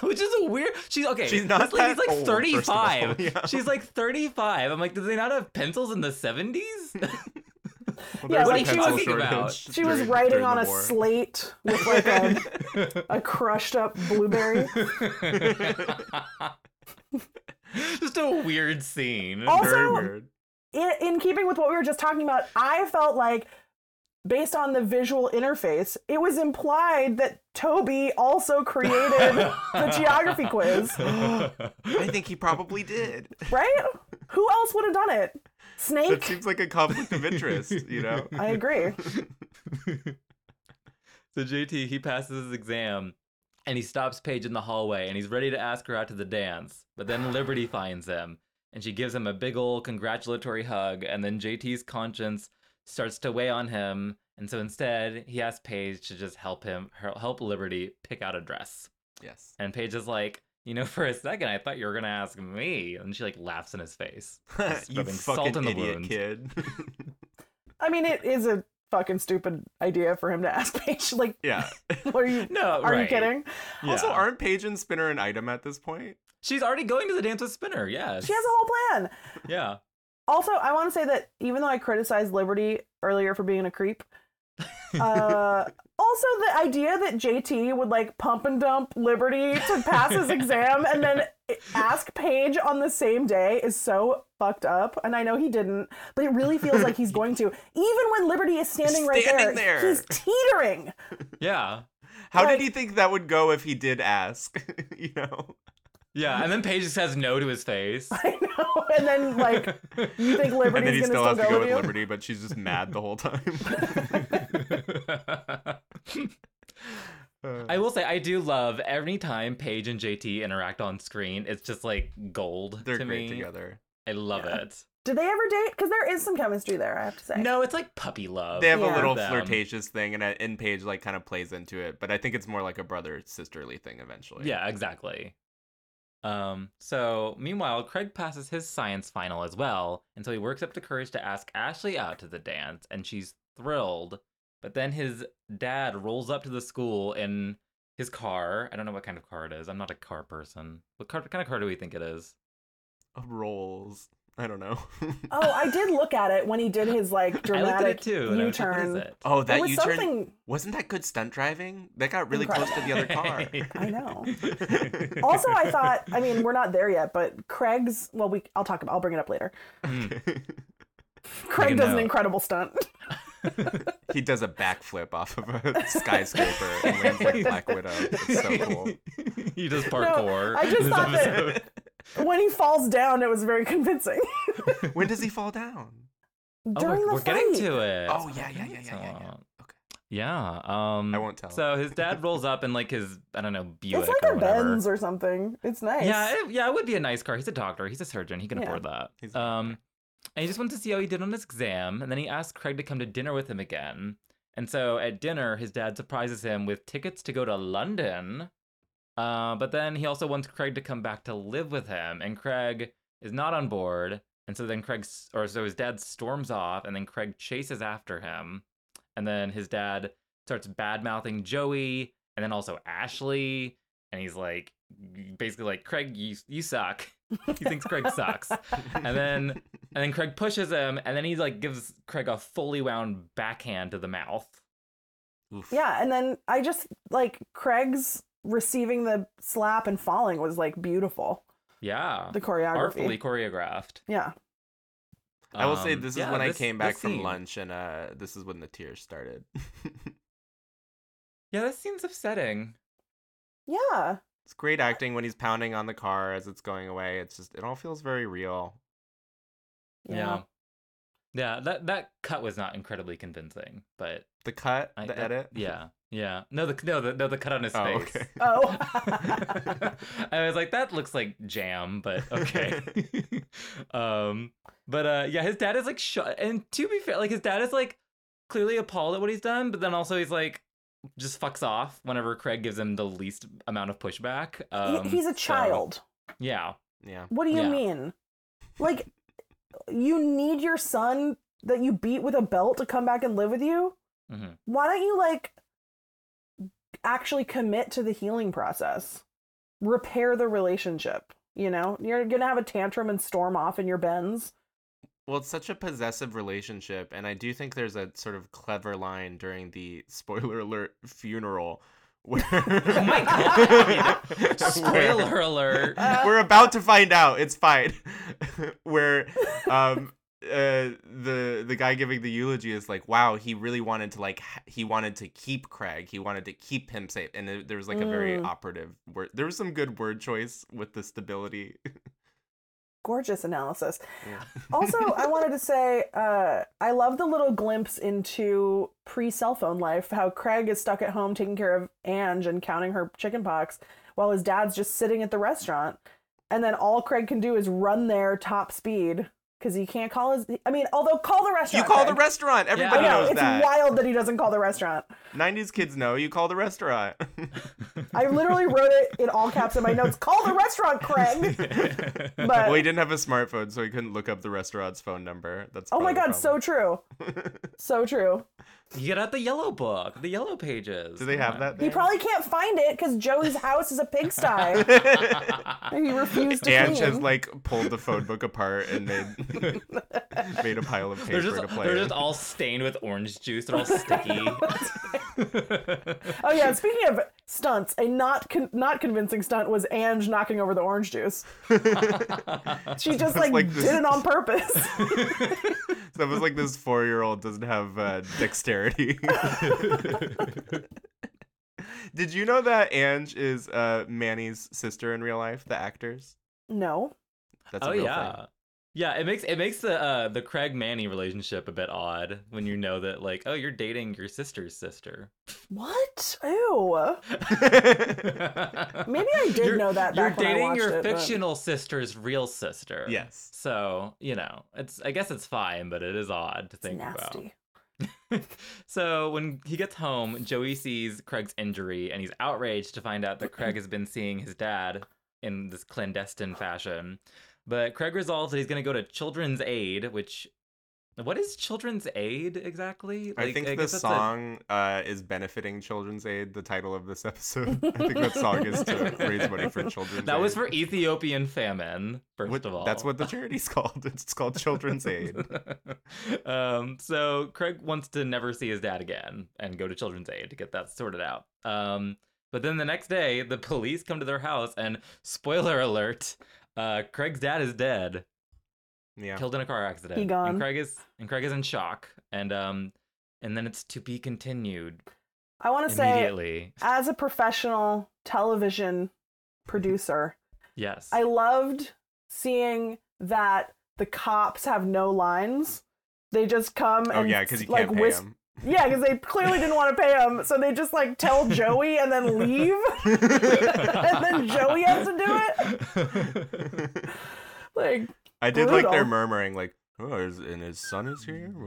S3: Which is a weird. She's okay.
S1: She's not
S3: this lady's
S1: that
S3: like
S1: old, first of all,
S3: 35.
S1: yeah.
S3: She's like 35. I'm like, did they not have pencils in the 70s?
S1: Well,
S2: Yeah, like, she
S3: was-
S1: shortage
S2: She was writing on a
S1: war.
S2: slate with like a, *laughs* a crushed up blueberry. *laughs*
S3: Just a weird scene.
S2: Also-
S1: Very weird.
S2: in, in keeping with what we were just talking about, I felt like, based on the visual interface, it was implied that Toby also created the geography quiz, *laughs*
S1: I think he probably did.
S2: right? Who else would have done it?
S1: That seems like a conflict of interest, you know? *laughs*
S2: I agree. *laughs*
S3: so JT he passes his exam and he stops Paige in the hallway and he's ready to ask her out to the dance. But then Liberty *sighs* finds him and she gives him a big old congratulatory hug and then JT's conscience starts to weigh on him and so instead he asks Paige to just help him help Liberty pick out a dress.
S1: Yes.
S3: And Paige is like, you know, *laughs* for a second I thought you were gonna ask me, and she like laughs in his face. *laughs*
S1: You
S3: rubbing salt
S1: fucking
S3: in the
S1: idiot
S3: wound.
S1: kid. *laughs*
S2: I mean, it is a fucking stupid idea for him to ask Paige. Like,
S1: yeah.
S2: are you?
S3: No,
S2: Are you
S3: right.
S2: kidding?
S1: Also, aren't Paige and Spinner an item at this point?
S3: She's already going to the dance with Spinner. Yes.
S2: She has a whole plan.
S3: Yeah.
S2: Also, I want to say that even though I criticized Liberty earlier for being a creep, uh, also the idea that JT would like pump and dump Liberty to pass his exam and then ask Paige on the same day is so fucked up. And I know he didn't, but it really feels like he's going to. Even when Liberty is standing, right there,
S1: there.
S2: he's teetering.
S3: Yeah.
S1: How
S2: Like-
S1: did he think that would go if he did ask? *laughs* you know?
S3: Yeah. And then Paige says no to his face. *laughs*
S2: I know. And then like you think *laughs*
S1: and then he
S2: gonna
S1: still
S2: still
S1: has to
S2: go
S1: go
S2: with
S1: with? Liberty, but she's just mad the whole time. Uh, *laughs*
S3: I will say I do love every time Paige and JT interact on screen. It's just like gold
S1: they're
S3: to
S1: great
S3: me.
S1: together.
S3: I love
S2: Yeah.
S3: it.
S2: Did they ever date? Because there is some chemistry there, I have to say.
S3: No, it's like puppy love.
S1: They have
S2: Yeah.
S1: a little
S3: Them.
S1: flirtatious thing, and, uh, and Paige like kind of plays into it. But I think it's more like a brother sisterly thing eventually.
S3: Yeah, exactly. Um, so meanwhile, Craig passes his science final as well, and so he works up the courage to ask Ashley out to the dance, and she's thrilled. But then his dad rolls up to the school in his car. I don't know what kind of car it is. I'm not a car person. What car, kind of car do we think it is?
S1: rolls. I don't know. *laughs*
S2: Oh, I did look at it when he did his like *laughs*
S3: I looked
S2: dramatic
S3: it too. I was like,
S2: U-turn.
S3: it?
S1: oh, that
S2: it was
S1: U turn
S2: something.
S1: wasn't that good stunt driving? That got really close to the other *laughs* car.
S2: I know. Also, I thought. I mean, we're not there yet, but Craig's. Well, we. I'll talk about. I'll bring it up later. Hmm. Craig
S3: a
S2: does an incredible stunt.
S1: he does a backflip off of a skyscraper and lands like Black Widow. It's so cool.
S3: he does parkour.
S2: I just
S3: in this
S2: thought that-
S3: episode.
S2: When he falls down, it was very convincing. *laughs*
S1: when does he fall down?
S3: Oh, we're,
S2: the
S3: we're
S2: fight.
S3: getting to it.
S1: Oh yeah, yeah, yeah, yeah, yeah. yeah. Okay.
S3: Yeah. Um,
S1: I won't tell.
S3: So his dad *laughs* rolls up in like his I don't know Buick
S2: It's like
S3: or
S2: a
S3: whatever.
S2: Benz or something. It's nice.
S3: Yeah, it, yeah, it would be a nice car. He's a doctor. He's a surgeon. He can
S2: Yeah.
S3: afford that.
S1: He's
S3: Um, and he just wants to see how he did on his exam, and then he asks Craig to come to dinner with him again. And so at dinner, his dad surprises him with tickets to go to London. Uh, but then he also wants Craig to come back to live with him, and Craig is not on board. And so then Craig's, or so his dad storms off, and then Craig chases after him. And then his dad starts bad mouthing Joey, and then also Ashley. And he's like, basically like, Craig, you you suck. *laughs* he thinks Craig sucks. And then and then Craig pushes him, and then he like gives Craig a fully wound backhand to the mouth.
S1: Oof.
S2: Yeah, and then I just like Craig's receiving the slap and falling was like beautiful.
S3: Yeah,
S2: The choreography.
S3: artfully choreographed.
S2: Yeah.
S1: I will say
S3: Um,
S1: this is
S3: yeah,
S1: when I came back from
S3: scene-
S1: lunch, and uh, this is when the tears started. *laughs*
S3: Yeah, that seems upsetting.
S2: Yeah.
S1: it's great acting when he's pounding on the car as it's going away. It's just it all feels very real.
S3: Yeah. yeah. that that cut was not incredibly convincing, but
S1: The cut,
S3: I,
S1: the
S3: that-
S1: edit.
S3: Yeah, yeah. No, the no, the no, the cut on his
S1: Oh,
S3: face.
S1: okay. *laughs*
S2: Oh. *laughs*
S3: I was like, that looks like jam, but okay. *laughs* um, but uh, yeah, his dad is like, sh- and to be fair, like his dad is like clearly appalled at what he's done, but then also he's like, just fucks off whenever Craig gives him the least amount of pushback.
S2: He-
S3: Um,
S2: He's a
S3: so,
S2: child.
S3: yeah,
S1: Yeah.
S2: What do you
S3: Yeah.
S2: mean? Like, you need your son that you beat with a belt to come back and live with you?
S3: hmm
S2: Why don't you, like, actually commit to the healing process? Repair the relationship. You know, you're gonna have a tantrum and storm off in your Benz.
S1: Well, it's such a possessive relationship, and I do think there's a sort of clever line during the *laughs* spoiler alert funeral *laughs* where
S3: Oh my *laughs* God. Spoiler alert.
S1: We're about to find out. It's fine. where um uh the the guy giving the eulogy is like wow he really wanted to like he wanted to keep craig he wanted to keep him safe and there- there was like a very
S2: Mm.
S1: operative word there was some good word choice with the stability
S2: Gorgeous analysis.
S1: Yeah.
S2: Also, I *laughs* wanted to say, uh, I love the little glimpse into pre cell phone life. How Craig is stuck at home taking care of Ange and counting her chicken pox, while his dad's just sitting at the restaurant. And then all Craig can do is run there top speed because he can't call his. I mean, although call the restaurant.
S1: you
S2: restaurant.
S1: call the restaurant everybody
S3: Yeah.
S2: know
S1: knows
S2: it's
S1: that
S2: wild that he doesn't call the restaurant.
S1: 90s kids know you call the restaurant
S2: I literally wrote it in all caps in my notes. Call the restaurant, Craig. But
S1: well he didn't have a smartphone so he couldn't look up the restaurant's phone number that's
S2: oh my god, so true, so true.
S3: You get out the yellow book, the yellow pages.
S1: do they have
S3: on.
S1: that
S2: He probably can't find it because Joey's house is a pigsty. *laughs* He refused to
S1: Ange
S2: clean.
S1: has like pulled the phone book apart and made *laughs* made a pile of
S3: They're
S1: paper
S3: just
S1: to play.
S3: they're
S1: in.
S3: just all stained with orange juice. They're all sticky. *laughs*
S2: oh yeah, speaking of stunts, a not con- not convincing stunt was Ange knocking over the orange juice. She just like,
S1: like this-
S2: did it on purpose.
S1: so it was like this four year old doesn't have uh, dexterity. *laughs* Did you know that Ange is uh, Manny's sister in real life? The actors.
S2: no.
S1: That's a
S3: oh
S1: real
S3: yeah.
S1: thing.
S3: Yeah, it makes it makes the uh, the Craig Manny relationship a bit odd when you know that like oh you're dating your sister's sister.
S2: What? Ew. *laughs* Maybe I did
S3: You're-
S2: know that
S3: You're
S2: when
S3: dating
S2: watched
S3: your
S2: it, but-
S3: fictional sister's real sister.
S1: yes.
S3: So you know it's I guess it's fine, but it is odd to
S2: It's
S3: think about. *laughs* so when he gets home, Joey sees Craig's injury and he's outraged to find out that Craig has been seeing his dad in this clandestine fashion. But Craig resolves that he's going to go to Children's Aid, which what is children's aid exactly?
S1: I
S3: Like,
S1: think the
S3: guess that's a-
S1: song uh, is benefiting Children's Aid. The title of this episode. *laughs* I think that song is to raise money for Children's
S3: that
S1: Aid.
S3: was for Ethiopian famine. First
S1: What-
S3: of all,
S1: That's what the charity's *laughs* called. It's called Children's Aid. *laughs*
S3: um, so Craig wants to never see his dad again and go to Children's Aid to get that sorted out. Um, but then the next day, the police come to their house, and spoiler alert, uh, Craig's dad is dead,
S1: Yeah.
S3: killed in a car accident.
S2: He gone.
S3: And Craig is and Craig is in shock, and um, and then it's to be continued
S2: I want to say,
S3: immediately.
S2: as a professional television producer,
S3: Yes.
S2: I loved seeing that the cops have no lines. They just come
S1: Oh
S2: and
S1: yeah, because you
S2: like
S1: can't pay
S2: whis-
S1: him.
S2: Yeah, because they clearly didn't want to pay him, so they just like tell *laughs* Joey and then leave, *laughs* *laughs* and then Joey has to do it. Like,
S1: I did like their
S2: Brutal.
S1: murmuring, like, "Oh, is, and his son is here." *laughs*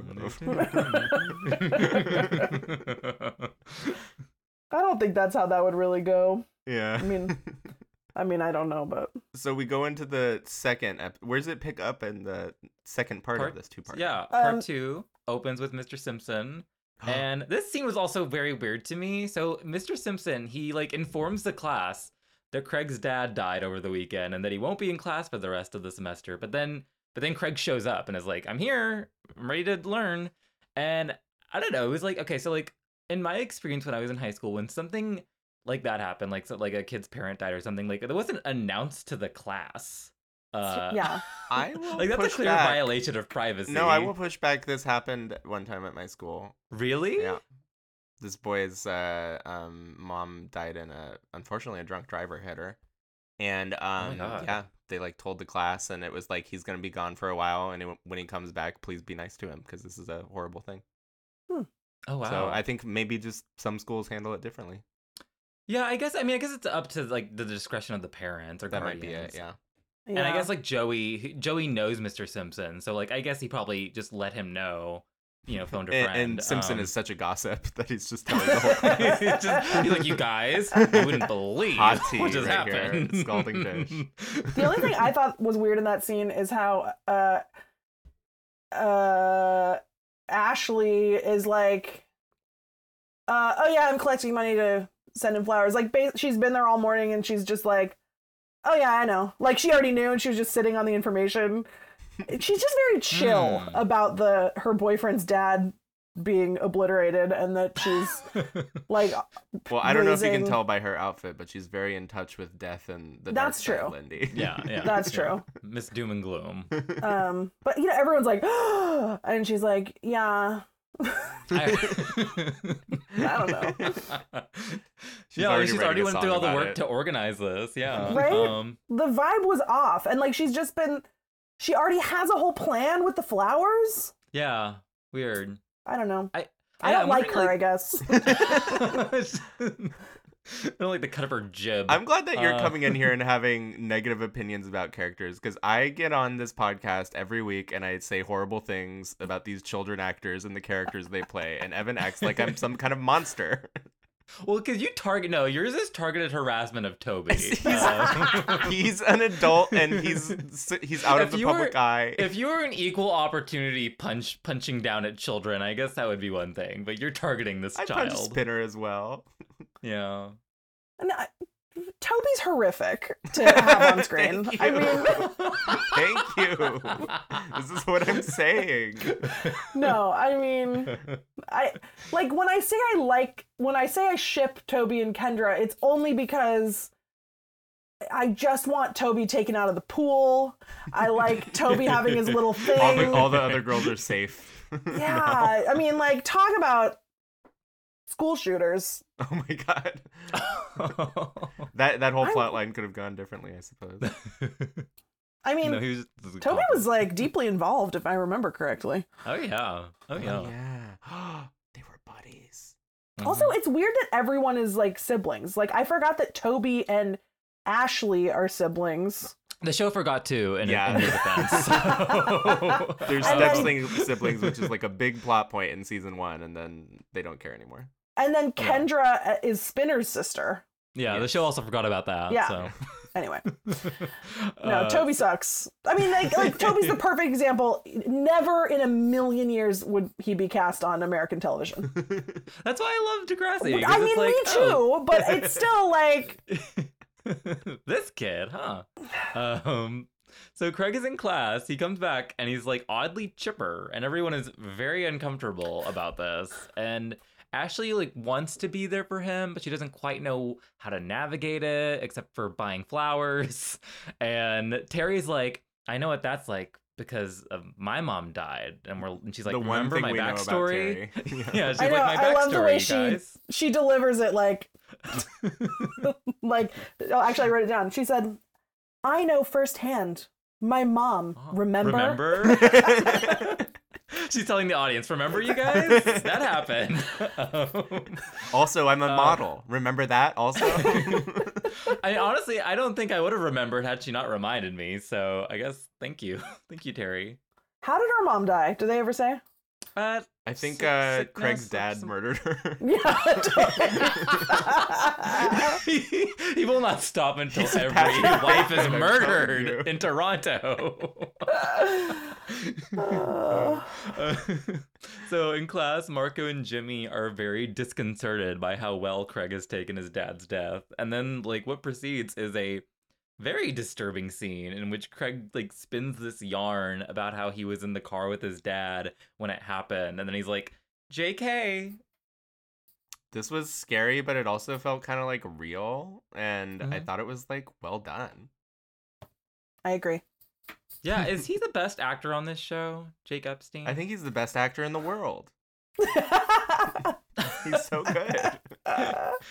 S2: I don't think that's how that would really go.
S1: yeah.
S2: I mean, *laughs* I mean, I don't know, but
S1: so we go into the second. Ep- Where does it pick up in the second part,
S3: Part-
S1: of this two part?
S3: yeah, part
S2: Um,
S3: two opens with Mr. Simpson. *gasps* and this scene was also very weird to me. So Mr. Simpson, he like informs the class that Craig's dad died over the weekend and that he won't be in class for the rest of the semester. But then but then Craig shows up and is like, I'm here, I'm ready to learn. And I don't know, it was like, okay, so like in my experience when I was in high school, when something like that happened, like so, like a kid's parent died or something, like it wasn't announced to the class. Uh,
S2: yeah. *laughs*
S1: I will
S3: like that's a clear
S1: back.
S3: violation of privacy.
S1: No, I will push back. This happened one time at my school.
S3: Really?
S1: Yeah. This boy's uh, um, mom died in a unfortunately a drunk driver hit her, and um,
S3: God.
S1: yeah, they like told the class, and it was like he's gonna be gone for a while, and it, when he comes back, please be nice to him because this is a horrible thing.
S3: Oh wow.
S1: So I think maybe just some schools handle it differently.
S3: Yeah, I guess. I mean, I guess it's up to like the discretion of the parents or
S1: That might be it.
S3: guardians.
S1: Yeah.
S3: And I guess like Joey, Joey knows Mr. Simpson, so like I guess he probably just let him know, you know, phoned a
S1: And,
S3: friend.
S1: and Simpson
S3: um,
S1: is such a gossip *laughs* that he's just telling the whole thing.
S3: It's *laughs* just- he's like, you guys, you wouldn't believe
S1: Hot tea
S3: what just
S1: right here,
S3: happened.
S1: scalding *laughs* dish.
S2: The only thing I thought was weird in that scene is how uh uh Ashley is like uh oh yeah, I'm collecting money to send him flowers. Like ba- she's been there all morning and she's just like oh yeah, I know. Like she already knew and she was just sitting on the information. She's just very chill
S3: Hmm.
S2: about the her boyfriend's dad being obliterated and that she's *laughs* like
S1: Well, I don't know if you can tell by her outfit, but she's very in touch with death and the
S2: That's
S1: side,
S2: true.
S1: Lindy.
S3: yeah, yeah, *laughs*
S2: That's
S3: yeah.
S2: true.
S3: Miss Doom and Gloom. *laughs*
S2: um but you know everyone's like *gasps* and she's like yeah
S3: I,
S2: I don't know.
S1: She's
S3: yeah,
S1: already
S3: she's already
S1: a
S3: went through all the work
S1: it.
S3: to organize this. Yeah,
S2: Right?
S3: Um,
S2: the vibe was off and like she's just been she already has a whole plan with the flowers
S3: yeah, weird.
S2: i don't know
S3: I
S2: i
S3: yeah,
S2: don't like her
S3: wondering,
S2: i guess *laughs*
S3: I don't like the cut of her jib.
S1: I'm glad that you're
S3: Uh,
S1: coming in here and *laughs* having negative opinions about characters because I get on this podcast every week and I say horrible things about these children actors and the characters they play, and Evan acts like I'm some kind of monster. *laughs*
S3: Well, because you target no, yours is targeted harassment of Toby.
S1: He's-
S3: Uh, *laughs*
S1: he's an adult and he's he's out of the public
S3: were-
S1: eye.
S3: if you were an equal opportunity punch punching down at children, I guess that would be one thing. But you're targeting this
S1: I punch
S3: child.
S1: Spinner as well.
S3: Yeah.
S2: and I, toby's horrific to *laughs* have on screen i mean *laughs*
S1: Thank you. This is what I'm saying.
S2: no i mean i like when i say i like when i say i ship toby and kendra it's only because I just want Toby taken out of the pool. I like Toby having his little thing.
S1: All the, all the other girls are safe. *laughs*
S2: yeah, I mean, like, talk about school shooters. *laughs*
S1: Oh my god. *laughs* That that whole
S2: I-
S1: plot line could have gone differently, I suppose. *laughs*
S2: I mean,
S3: no, he was,
S2: Toby was like deeply involved, if I remember correctly.
S3: Oh yeah. Oh yeah.
S1: yeah. *gasps* they were buddies.
S2: Also,
S3: Mhm.
S2: it's weird that everyone is like siblings. Like, I forgot that Toby and Ashley are siblings.
S3: the show forgot to in,
S1: Yeah.
S3: in their defense. so-
S1: There's
S2: And
S1: Step siblings, which is like a big plot point in season one, and then they don't care anymore.
S2: And then Kendra uh, is Spinner's sister.
S3: yeah, the show also forgot about that.
S2: Yeah.
S3: So *laughs*
S2: Anyway, *laughs* no,
S3: Uh,
S2: Toby sucks. I mean, like, like Toby's the *laughs* perfect example. Never in a million years would he be cast on American television.
S3: That's why I love Degrassi. 'cause
S2: I mean,
S3: like,
S2: me too,
S3: oh,
S2: but it's still like,
S3: this kid, huh? Um, so Craig is in class. He comes back and he's like oddly chipper, and everyone is very uncomfortable about this. And Ashley like wants to be there for him, but she doesn't quite know how to navigate it, except for buying flowers. *laughs* And Terry's like, I know what that's like because of my mom died, and we're and she's like,
S1: the one
S3: remember
S1: thing
S3: my
S1: we know about
S3: backstory?
S1: Terry. *laughs* Yeah.
S3: yeah, she's
S2: I know.
S3: like my
S2: I love the way
S3: backstory,
S2: she
S3: guys.
S2: she delivers it like, *laughs* like. Oh, actually, I wrote it down. She said, "I know firsthand. My mom.
S3: Oh,
S2: remember?
S3: Remember? She's telling the audience, remember you guys? That happened. Um, *laughs*
S1: Also, I'm a
S3: Uh,
S1: model. Remember that also? *laughs*
S3: I honestly, I don't think I would have remembered had she not reminded me. So I guess thank you. *laughs* Thank you, Terry.
S2: How did her mom die? Do they ever say?
S3: Uh,
S1: I think
S3: Sick-
S1: uh,
S3: sickness
S1: Craig's dad
S3: some-
S1: murdered her. *laughs*
S2: Yeah.
S3: he, *laughs* he will not stop until
S1: He's
S3: every wife is
S1: Bateman, I'm telling
S3: murdered in Toronto.
S2: Uh, *laughs*
S3: Uh, so in class, Marco and Jimmy are very disconcerted by how well Craig has taken his dad's death. And then like what proceeds is a very disturbing scene in which Craig like spins this yarn about how he was in the car with his dad when it happened and then he's like, "JK."
S1: this was scary, but it also felt kind of like real, and I
S3: Mhm.
S1: thought it was like well done.
S2: I agree.
S3: Yeah, *laughs* is he the best actor on this show? Jake Epstein?
S1: I think he's the best actor in the world. *laughs* *laughs* He's so good.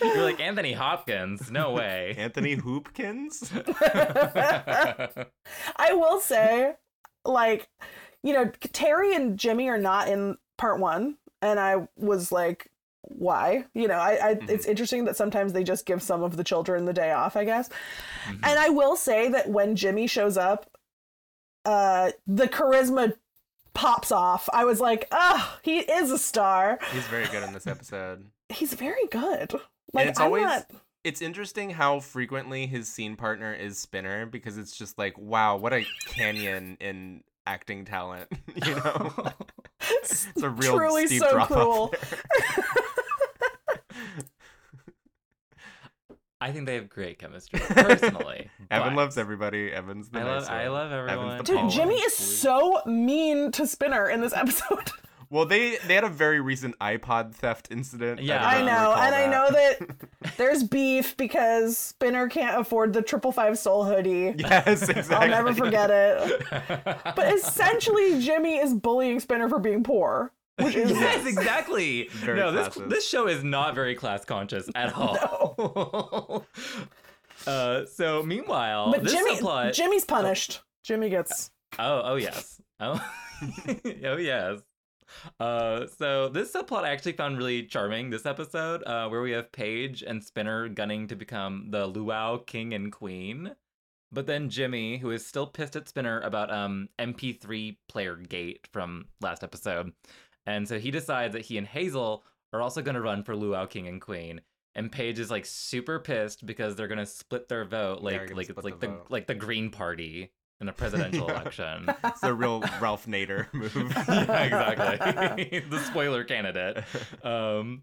S3: You're like Anthony Hopkins. No way. *laughs*
S1: Anthony Hoopkins. *laughs*
S2: I will say, like, you know, Terry and Jimmy are not in part one, and I was like, why? You know, I, I it's interesting that sometimes they just give some of the children the day off, I guess.
S3: Mhm.
S2: And I will say that when Jimmy shows up, uh, the charisma pops off. I was like, ah, he is a star.
S1: He's very good in this episode.
S2: He's very good. Like,
S1: it's
S2: I'm
S1: always
S2: not.
S1: it's interesting how frequently his scene partner is Spinner because it's just like wow, what a canyon in acting talent. *laughs* you know, *laughs* it's a real
S2: Truly
S1: steep
S2: so
S1: drop
S2: cool. *laughs*
S1: off there.
S3: I think they have great chemistry, *laughs* personally.
S1: Evan loves everybody. Evan's the
S3: I
S1: nice
S3: love, I
S1: one.
S3: love
S1: Evan's
S3: everyone.
S1: the
S2: Dude,
S1: Paula.
S2: Jimmy is so mean to Spinner in this *laughs* episode.
S1: Well, they they had a very recent iPod theft incident.
S3: Yeah.
S1: don't
S2: I know,
S1: recall
S2: and I know that *laughs* there's beef because Spinner can't afford the triple five soul hoodie.
S1: yes, exactly.
S2: I'll never forget it. But essentially, Jimmy is bullying Spinner for being poor, which is
S3: yes, exactly.
S1: Very
S3: no, this
S1: classist.
S3: this show is not very class conscious at all. *laughs* uh, so meanwhile,
S2: But
S3: this
S2: Jimmy,
S3: subplot.
S2: Jimmy's punished. Jimmy gets.
S3: Oh, oh yes. Oh, *laughs* oh yes. Uh, so this subplot I actually found really charming this episode, uh, where we have Paige and Spinner gunning to become the Luau king and queen. But then Jimmy, who is still pissed at Spinner about um MP3 player gate from last episode, and so he decides that he and Hazel are also going to run for Luau king and queen. And Paige is like super pissed because they're gonna split their vote, like like it's like
S1: the
S3: the like the Green Party in a *laughs* presidential
S1: Yeah.
S3: election. *laughs*
S1: It's a real Ralph Nader *laughs* move.
S3: yeah, exactly. the spoiler candidate. Um,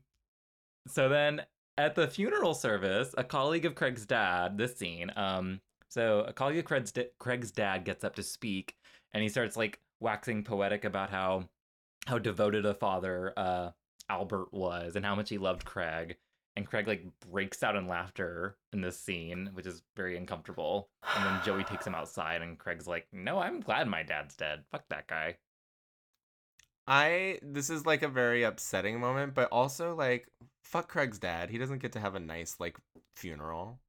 S3: so then at the funeral service, a colleague of Craig's dad, this scene, um, so a colleague of Craig's, Craig's dad gets up to speak and he starts like waxing poetic about how how devoted a father uh Albert was and how much he loved Craig. And Craig like breaks out in laughter in this scene, which is very uncomfortable. And then Joey takes him *sighs* outside, and Craig's like, "No, I'm glad my dad's dead. Fuck that guy."
S1: I this is like a very upsetting moment, but also like fuck Craig's dad. He doesn't get to have a nice like funeral.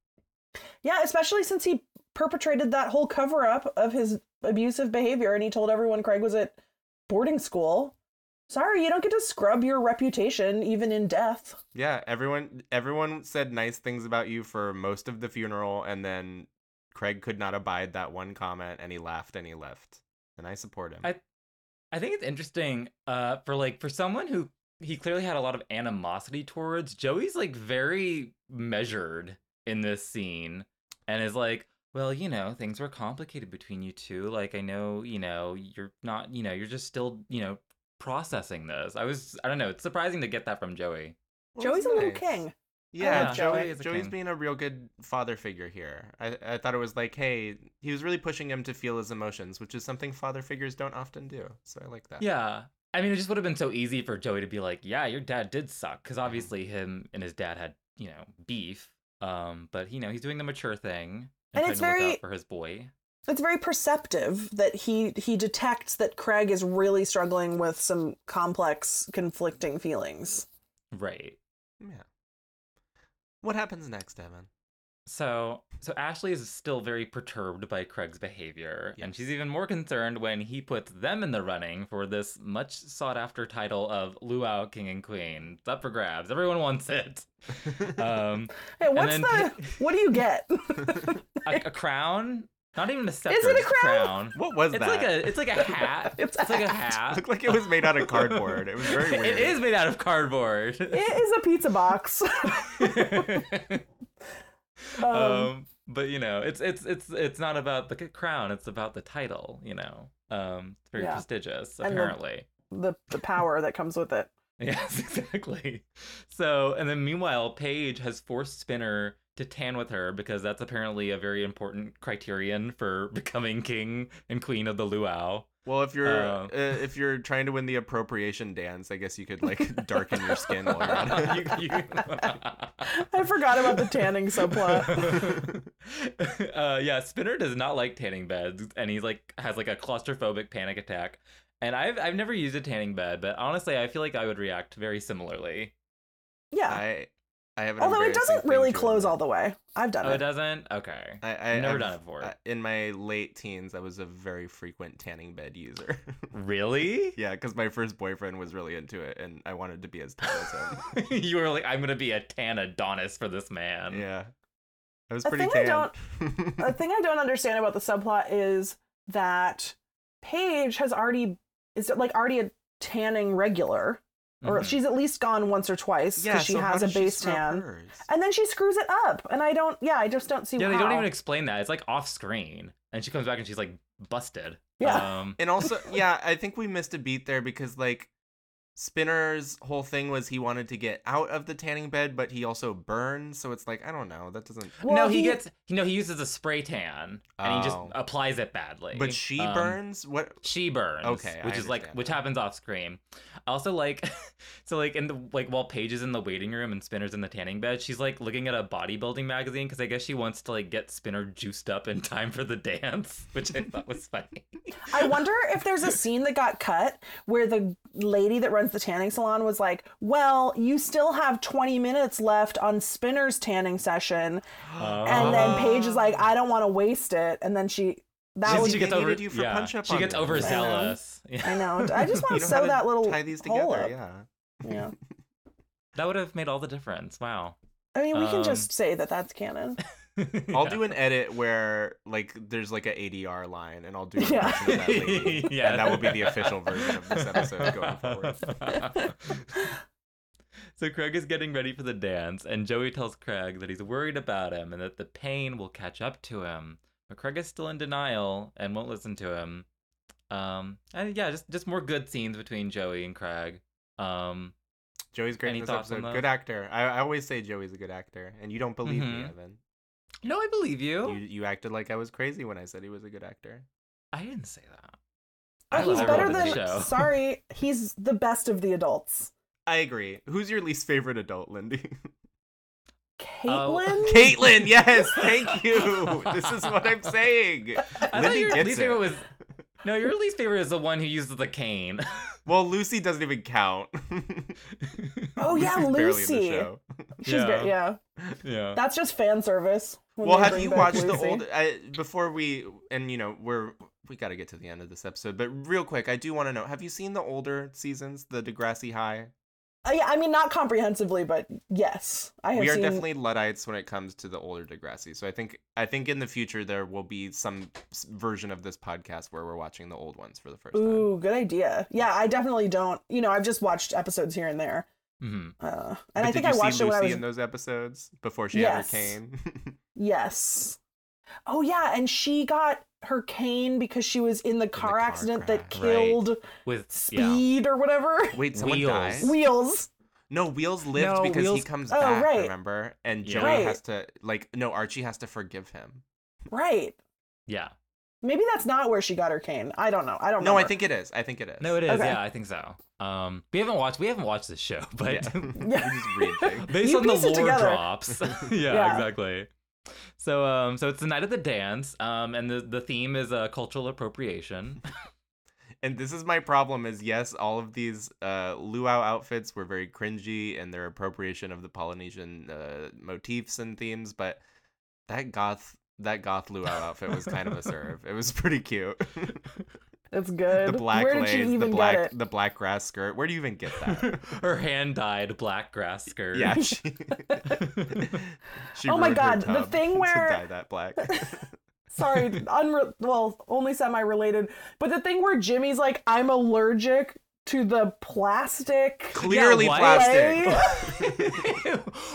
S2: Yeah, especially since he perpetrated that whole cover up of his abusive behavior and he told everyone Craig was at boarding school. Sorry, you don't get to scrub your reputation even in death.
S1: Yeah, everyone everyone said nice things about you for most of the funeral and then Craig could not abide that one comment and he laughed and he left. And I support him.
S3: I- I think it's interesting uh for like for someone who he clearly had a lot of animosity towards, Joey's like very measured in this scene and is like, well, you know, things were complicated between you two. Like, I know, you know, you're not, you know, you're just still, you know, processing this. I was, I don't know, it's surprising to get that from Joey.
S1: Well,
S2: Joey's
S1: it's
S2: a little king.
S1: Yeah, Joey.
S2: Joey.
S3: He's a
S1: Joey's
S3: king.
S1: being a real good father figure here. I, I thought it was like, hey, he was really pushing him to feel his emotions, which is something father figures don't often do. So I like that.
S3: Yeah. I mean, it just would have been so easy for Joey to be like, yeah, your dad did suck. Because obviously, him and his dad had, you know, beef. Um, But, you know, he's doing the mature thing
S2: And
S3: trying
S2: it's
S3: to look
S2: very-
S3: out for his boy.
S2: It's very perceptive that he he detects that Craig is really struggling with some complex, conflicting feelings.
S3: Right.
S1: Yeah. What happens next, Evan?
S3: So, so Ashley is still very perturbed by Craig's behavior, and she's even more concerned when he puts them in the running for this much sought after title of Luau King and Queen. It's up for grabs. Everyone wants it. *laughs* Um,
S2: Hey, what's
S3: then
S2: the? What do you get? *laughs*
S3: a, a crown, not even a scepter.
S2: Is it a
S3: just
S2: crown?
S1: what was
S3: It's
S1: that?
S3: like a, it's like a *laughs* hat.
S2: It's
S3: It's,
S2: a
S3: like a
S2: hat.
S3: hat.
S1: looked like it was made out of cardboard. It was very *laughs* weird.
S3: It is made out of cardboard.
S2: it is a pizza box. *laughs* um,
S3: um, but you know, it's it's it's it's not about the crown. It's about the title. You know, um, it's very
S2: Yeah.
S3: prestigious.
S2: And the-
S3: Apparently,
S2: the the power that comes with it.
S3: yes, exactly. So, and then meanwhile, Paige has forced Spinner to tan with her because that's apparently a very important criterion for *laughs* becoming king and queen of the luau.
S1: Well, if you're
S3: Uh,
S1: uh, if you're trying to win the appropriation dance, I guess you could like *laughs* darken your skin while you're at *laughs* it.
S3: You- you-
S2: I forgot about the tanning subplot.
S3: uh, yeah, Spinner does not like tanning beds, and he's like has like a claustrophobic panic attack. And I've I've never used a tanning bed, but honestly, I feel like I would react very similarly.
S2: Yeah.
S1: I I have an
S2: Although it doesn't really close all the way. I've done
S3: Oh, it
S2: it.
S3: doesn't. Okay.
S1: I, I
S3: I've never
S1: I've-
S3: done it before.
S1: uh, In my late teens, I was a very frequent tanning bed user. *laughs*
S3: Really?
S1: yeah, because my first boyfriend was really into it, and I wanted to be as tan as him. *laughs*
S3: you were like, I'm gonna be a tan Adonis for this man.
S1: yeah, I was
S2: A
S1: pretty
S2: thing I
S1: tan.
S2: the thing I don't *laughs* understand about the subplot is that Paige has already is like already a tanning regular, or
S3: Mhm.
S2: she's at least gone once or twice because
S1: yeah,
S2: she
S1: so
S2: has a base tan, and then she screws it up, and I don't. Yeah, I just don't see.
S3: Yeah, they don't even explain that. It's like off screen, and she comes back and she's like busted.
S2: Yeah.
S3: Um,
S1: And also, *laughs* yeah, I think we missed a beat there because like Spinner's whole thing was he wanted to get out of the tanning bed, but he also burns. So it's like I don't know. That doesn't.
S2: Well,
S3: no, he, gets. You know, he uses a spray tan, and he just
S1: Oh.
S3: applies it badly.
S1: But she
S3: Um,
S1: burns. What?
S3: She burns.
S1: Okay, I
S3: which is like
S1: understand
S3: which happens off screen. Also, like, *laughs* so like in the like while Paige is in the waiting room and Spinner's in the tanning bed, she's like looking at a bodybuilding magazine because I guess she wants to like get Spinner juiced up in time for the dance, *laughs* which I thought was funny.
S2: I wonder if there's a scene that got cut where the lady that runs the tanning salon was like, "Well, you still have 20 minutes left on Spinner's tanning session," and then Paige is like, "I don't want to waste it," and then she that
S3: She-
S2: was
S3: she gets over.
S1: needed you for
S3: yeah,
S1: punch-up
S3: she
S1: on
S3: gets
S1: this.
S3: overzealous.
S2: I
S3: Yeah.
S2: know. I just *laughs* want to sew that little
S1: tie these
S2: hole
S1: together.
S2: up.
S1: Yeah.
S2: Yeah. *laughs*
S3: That would have made all the difference. Wow.
S2: I mean, we can
S3: Um,
S2: just say that that's canon. *laughs* *laughs*
S1: I'll
S3: Yeah.
S1: do an edit where like there's like an ADR line, and I'll do an
S2: Yeah.
S1: of that lady, *laughs*
S3: Yeah.
S1: and that will be the official version of this episode going *laughs* forward.
S3: so Craig is getting ready for the dance, and Joey tells Craig that he's worried about him and that the pain will catch up to him. But Craig is still in denial and won't listen to him. Um, and yeah, just just more good scenes between Joey and Craig. Um,
S1: Joey's great in this episode. Good actor. I, I always say Joey's a good actor, and you don't believe me,
S3: Mhm.
S1: Evan.
S3: No, I believe
S1: You
S3: you.
S1: you acted like I was crazy when I said he was a good actor.
S3: I didn't say that.
S2: Oh,
S3: I
S2: he's better than.
S3: the show. *laughs*
S2: Sorry, he's the best of the adults.
S1: I agree. Who's your least favorite adult, Lindy? *laughs*
S3: Oh. *laughs*
S2: Caitlin.
S1: Caitlin. Yes, thank you. This is what I'm saying.
S3: I thought
S1: Lindy
S3: your least favorite was. No, your least favorite is the one who uses the cane. *laughs*
S1: Well, Lucy doesn't even count. *laughs*
S2: Oh, yeah,
S1: Lucy's barely in
S2: Lucy.
S1: the show.
S2: She's
S3: Yeah.
S2: great. Yeah,
S3: yeah.
S2: that's just fan service.
S1: well have you
S2: back
S1: watched the old I, before we and you know we're we got to get to the end of this episode but real quick i do want to know have you seen the older seasons the degrassi high
S2: yeah, I mean not comprehensively, but yes, I have
S1: we are
S2: seen.
S1: definitely luddites when it comes to the older degrassi so i think i think in the future there will be some version of this podcast where we're watching the old ones for the first time
S2: Ooh, good idea. Yeah, I definitely don't. You know, I've just watched episodes here and there,
S3: hmm
S2: uh, and
S1: But
S2: I
S1: did
S2: think
S1: you
S2: I watched
S1: see
S2: it
S1: Lucy
S2: when I was.
S1: in those episodes before she
S2: Yes.
S1: had her cane *laughs*
S2: Yes, Oh yeah, and she got her cane because she was in the car,
S1: car
S2: accident that
S1: crash.
S3: Right.
S2: killed
S3: With yeah.
S2: Speed or whatever.
S1: Wait, someone
S3: Wheels.
S1: died?
S2: Wheels.
S1: No, Wheels lived
S3: No,
S1: because he comes
S2: Oh,
S1: back,
S2: right.
S1: remember? And
S3: Yeah.
S1: Joey
S2: Right.
S1: has to like no, Archie has to forgive him.
S2: Right.
S3: Yeah.
S2: Maybe that's not where she got her cane. I don't know. I don't know.
S1: No, I think it is. I think it is.
S3: No, it is.
S2: Okay.
S3: Yeah, I think so. Um, we haven't watched we haven't watched this show, but
S1: Yeah.
S2: Yeah. *laughs* *laughs*
S1: You just read things.
S3: based
S2: You
S3: on the
S2: piece it
S3: lore drops. *laughs* yeah,
S2: Yeah.
S3: exactly. So um so it's the night of the dance, um, and the, the theme is uh, cultural appropriation. *laughs*
S1: And this is my problem is yes, all of these uh, luau outfits were very cringy and their appropriation of the Polynesian uh, motifs and themes, but that goth that goth luau outfit was kind of a *laughs* serve. It was pretty cute. *laughs*
S2: it's good.
S1: the black
S2: Where did
S1: lace,
S2: she
S1: the
S2: even
S1: black
S2: get it?
S1: the black grass skirt. Where do you even get that? *laughs*
S3: Her hand dyed black grass skirt.
S1: yeah, *laughs* she, *laughs* she
S2: Oh my God, the
S1: tub
S2: thing
S1: to
S2: where-
S1: dye that black.
S2: Sorry, unre- well, only semi-related. But the thing where Jimmy's like, I'm allergic to the plastic.
S1: Clearly
S3: what?
S1: plastic.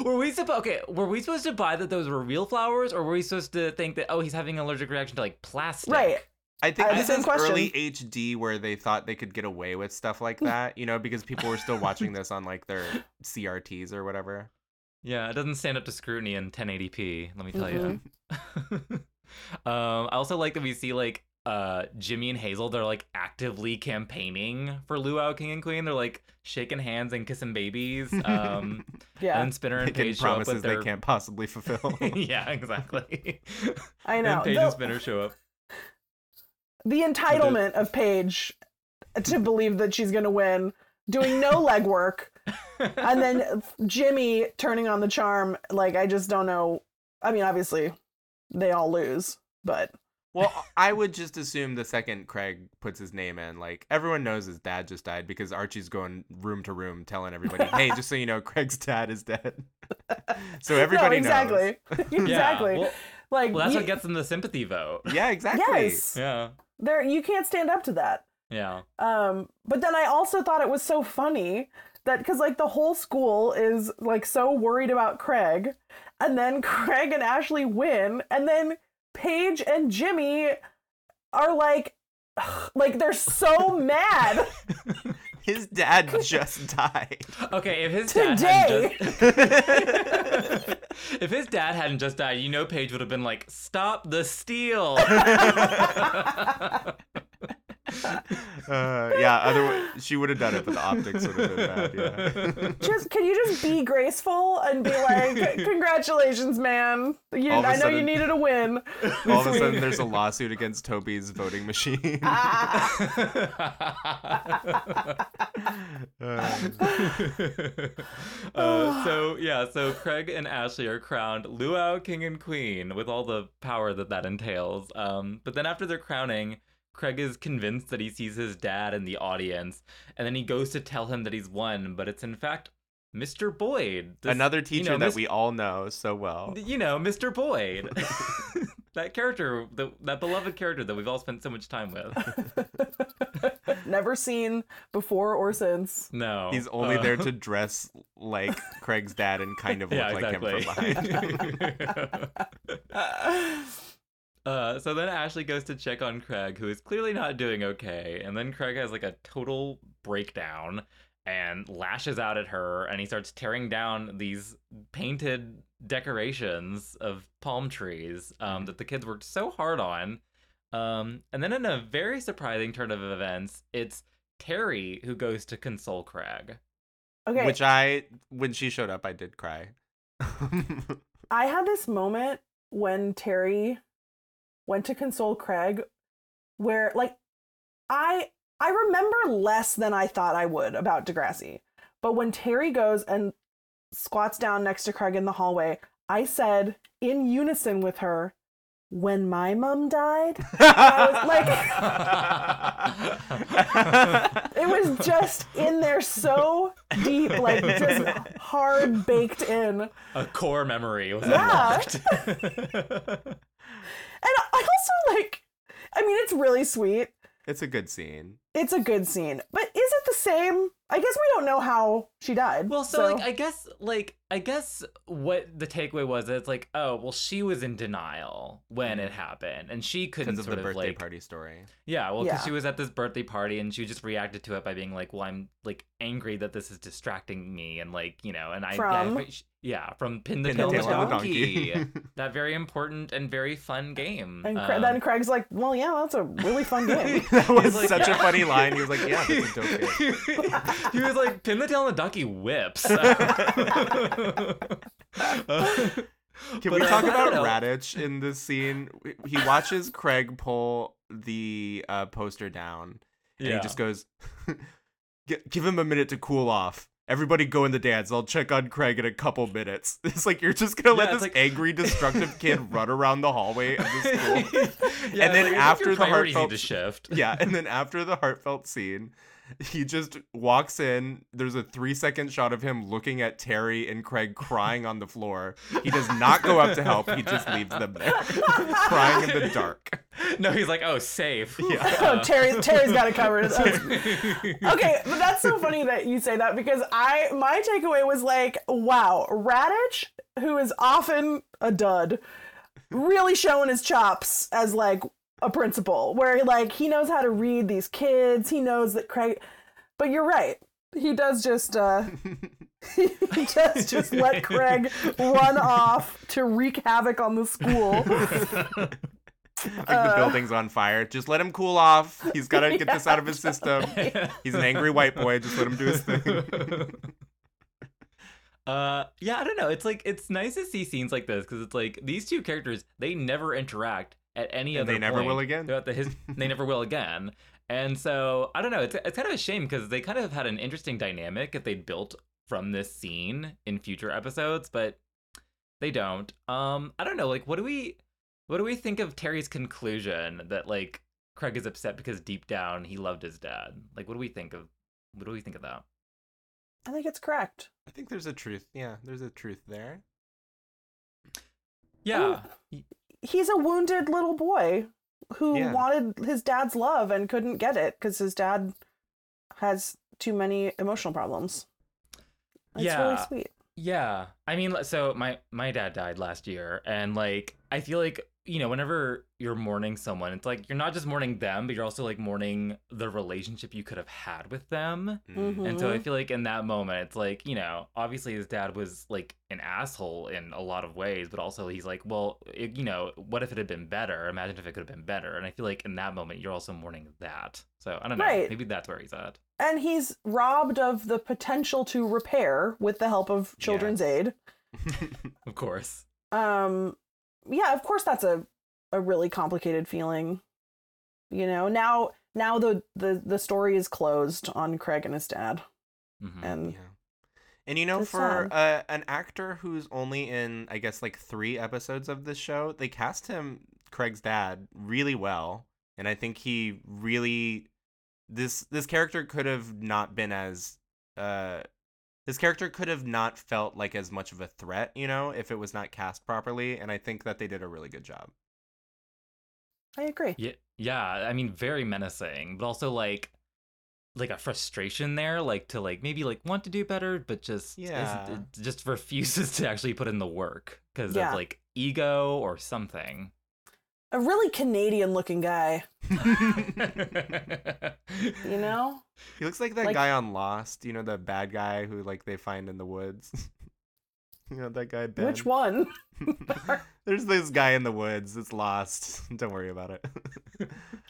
S3: were we supposed okay? Were we supposed to buy that those were real flowers, or were we supposed to think that oh he's having an allergic reaction to like plastic?
S2: Right.
S1: I think
S2: I
S1: this is
S2: question.
S1: early HD where they thought they could get away with stuff like *laughs* that, you know, because people were still watching this on like their CRTs or whatever.
S3: Yeah, it doesn't stand up to scrutiny in 1080p. Let me tell
S2: Mhm.
S3: you. *laughs* um, I also like that we see like uh Jimmy and Hazel. They're like actively campaigning for Luau King and Queen. They're like shaking hands and kissing babies. *laughs* Um,
S2: Yeah,
S3: and Spinner and
S1: Making
S3: Paige show up
S1: promises
S3: with
S1: they
S3: their.
S1: can't possibly fulfill.
S3: yeah, exactly.
S2: I know.
S3: And Paige
S2: The-
S3: and Spinner show up.
S2: The entitlement of Paige to believe that she's gonna win, doing no *laughs* legwork, and then *laughs* Jimmy turning on the charm. Like I just don't know. I mean, obviously, they all lose, but
S1: well, I would just assume the second Craig puts his name in, like everyone knows his dad just died because Archie's going room to room telling everybody, "Hey, just so you know, Craig's dad is dead." *laughs* so everybody
S2: no, exactly,
S3: Yeah,
S2: exactly.
S3: Well,
S2: like
S3: well, that's
S2: you-
S3: what gets them the sympathy vote.
S1: Yeah, exactly.
S2: yes,
S3: Yeah.
S2: There you can't stand up to that.
S3: Yeah.
S2: Um, but then I also thought it was so funny that because like the whole school is like so worried about Craig, and then *laughs* Craig and Ashley win, and then Paige and Jimmy are like, like they're so *laughs* mad.
S1: His dad *laughs* just died.
S3: Okay, if his dad hadn't
S2: Today.
S3: just *laughs* if his dad hadn't just died, you know Paige would have been like, "Stop the steal." *laughs* *laughs*
S1: Uh, yeah, otherwise she would have done it, but the optics would have been bad. Yeah. *laughs*
S2: just can you just be graceful and be like, *laughs* congratulations, man. You,
S1: All of a
S2: I know you needed a win.
S1: All of a sudden, there's a lawsuit against Toby's voting machine. Uh,
S3: uh, so yeah, so Craig and Ashley are crowned Luau King and Queen with all the power that that entails. Um, but then after their crowning, Craig is convinced that he sees his dad in the audience, and then he goes to tell him that he's won, but it's in fact Mr. Boyd, this-
S1: Another
S3: you
S1: teacher
S3: know,
S1: that
S3: Mis-
S1: we all know so well. *laughs*
S3: you know, Mr. Boyd. *laughs* *laughs* that character, the, that beloved character that we've all spent so much time with.
S2: Never seen before or since.
S3: No.
S1: He's only
S3: uh,
S1: there to dress like Craig's dad and kind of look
S3: Yeah,
S1: like
S3: exactly.
S1: him from behind.
S3: Uh, so then Ashley goes to check on Craig, who is clearly not doing okay. And then Craig has like a total breakdown and lashes out at her, and he starts tearing down these painted decorations of palm trees um, that the kids worked so hard on. Um, and then, in a very surprising turn of events, it's Terry who goes to console Craig.
S2: Okay,
S1: Which I, when she showed up, I did cry. *laughs*
S2: I had this moment when Terry went to console Craig where like I I remember less than I thought I would about Degrassi. But when Terry goes and squats down next to Craig in the hallway, I said in unison with her, when my mom died, *laughs* it was just in there so deep, like *laughs* just hard baked in.
S3: A core memory was
S2: Yeah.
S3: unlocked. *laughs*
S2: And I also like, I mean, it's really sweet.
S1: it's a good scene.
S2: It's a good scene, but is it the same I guess we don't know how she died.
S3: Well, so, like I guess like I guess what the takeaway was it's like oh well she was in denial when it happened and she couldn't
S1: because of
S3: sort
S1: the birthday
S3: like
S1: party story.
S3: yeah well because
S2: Yeah.
S3: she was at this birthday party and she just reacted to it by being like well I'm like angry that this is distracting me and like you know and I
S2: From?
S3: I- yeah from pin the
S1: Pin
S3: tail
S2: the
S3: on
S2: tail
S3: the
S2: on
S3: donkey *laughs* *laughs* that very important and very fun game
S2: and Cra-
S3: Um,
S2: then Craig's like, "Well, yeah, that's a really fun *laughs* game."
S1: that was
S3: like-
S1: such a funny line. He was like, "Yeah, that's a dope game."
S3: He was like, pin the tail on the donkey whips. *laughs*
S1: Can
S3: But,
S1: we
S3: uh,
S1: talk
S3: I don't
S1: about
S3: know.
S1: Raditch in this scene? He watches Craig pull the uh, poster down, and
S3: Yeah.
S1: he just goes, *laughs* "Give him a minute to cool off." Everybody go in the dance. I'll check on Craig in a couple minutes. *laughs* It's like you're just gonna let this
S3: like-
S1: angry, destructive kid run around the hallway of the school.
S3: Yeah,
S1: And then
S3: like,
S1: after the heartfelt-
S3: to shift.
S1: yeah, and then after the heartfelt scene, he just walks in. There's a three second shot of him looking at Terry and Craig crying on the floor. He does not go up to help. He just leaves them there, *laughs* crying in the dark.
S3: No, he's like, oh, safe.
S1: Yeah. *laughs*
S2: oh, Terry, Terry's got it covered. *laughs* Okay, but that's so funny that you say that because I my takeaway was like, wow, Raditch, who is often a dud, really showing his chops as like a principal, where like he knows how to read these kids, he knows that Craig. But you're right, he does just uh *laughs* he does just let *laughs* Craig run off to wreak havoc on the school. *laughs*
S1: Like
S2: Uh.
S1: the building's on fire. Just let him cool off. He's got to get this out of his system. He's an angry white boy. Just let him do his thing.
S3: Uh, yeah, I don't know. It's like it's nice to see scenes like this because it's like these two characters they never interact at any
S1: And
S3: other
S1: they never will again.
S3: throughout the his *laughs* they never will again. And so I don't know. It's it's kind of a shame because they kind of had an interesting dynamic if they'd built from this scene in future episodes, but they don't. Um, I don't know. Like, what do we what do we think of Terry's conclusion that like Craig is upset because deep down he loved his dad? Like, what do we think of what do we think of that?
S2: I think it's correct.
S1: I think there's a truth. Yeah, there's a truth there.
S3: Yeah.
S2: He's a wounded little boy who
S1: Yeah.
S2: wanted his dad's love and couldn't get it because his dad has too many emotional problems. It's really
S3: Yeah.
S2: sweet.
S3: Yeah. I mean, so my my dad died last year and like I feel like, you know, whenever you're mourning someone, it's like you're not just mourning them, but you're also like mourning the relationship you could have had with them.
S1: Mm.
S3: And so I feel like in that moment, it's like, you know, obviously his dad was like an asshole in a lot of ways, but also he's like, well, it, you know, what if it had been better? Imagine if it could have been better. And I feel like in that moment, you're also mourning that. So I don't know.
S2: Right.
S3: Maybe that's where he's at.
S2: And he's robbed of the potential to repair with the help of Children's. Aid. *laughs*
S3: Of course.
S2: Um, yeah, of course that's a a really complicated feeling. You know, now now the the the story is closed on Craig and his dad,
S3: Mhm.
S2: and
S1: Yeah. And you know, for uh, an actor who's only in, I guess, like three episodes of this show, they cast him, Craig's dad, really well. And I think he really, this this character could have not been as, uh, this character could have not felt like as much of a threat, you know, if it was not cast properly. And I think that they did a really good job.
S2: I agree.
S3: Yeah, yeah. I mean, very menacing, but also like, like a frustration there, like to like maybe like want to do better, but just
S1: Yeah.
S3: it just refuses *laughs* to actually put in the work because
S2: Yeah.
S3: of like ego or something.
S2: A really Canadian looking guy, you *laughs*
S3: you
S2: know.
S1: He looks like that
S2: Like-
S1: guy on Lost, you know, the bad guy who like they find in the woods. *laughs* you know that guy. Ben?
S2: Which one? *laughs*
S1: There's this guy in the woods that's lost. Don't worry about it.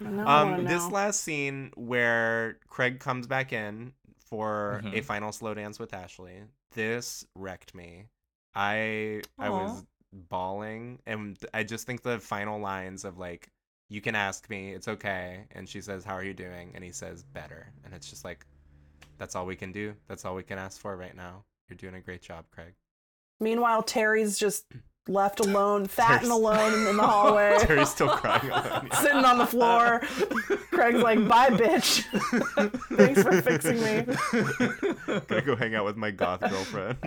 S2: No, I wanna
S1: um, this last scene where Craig comes back in for a
S3: Mhm.
S1: final slow dance with Ashley. This wrecked me. I I was bawling, and I just think the final lines of like, "You can ask me, it's okay," and she says, "How are you doing?" and he says, "Better," and it's just like, that's all we can do. That's all we can ask for right now. You're doing a great job, Craig.
S2: Meanwhile, Terry's just left alone, *laughs* fat and alone in the hallway, *laughs*
S1: Terry's still crying alone. yeah. *laughs*
S2: sitting on the floor. Craig's like, "Bye, bitch. Thanks for fixing me."
S1: Gotta go hang out with my goth girlfriend.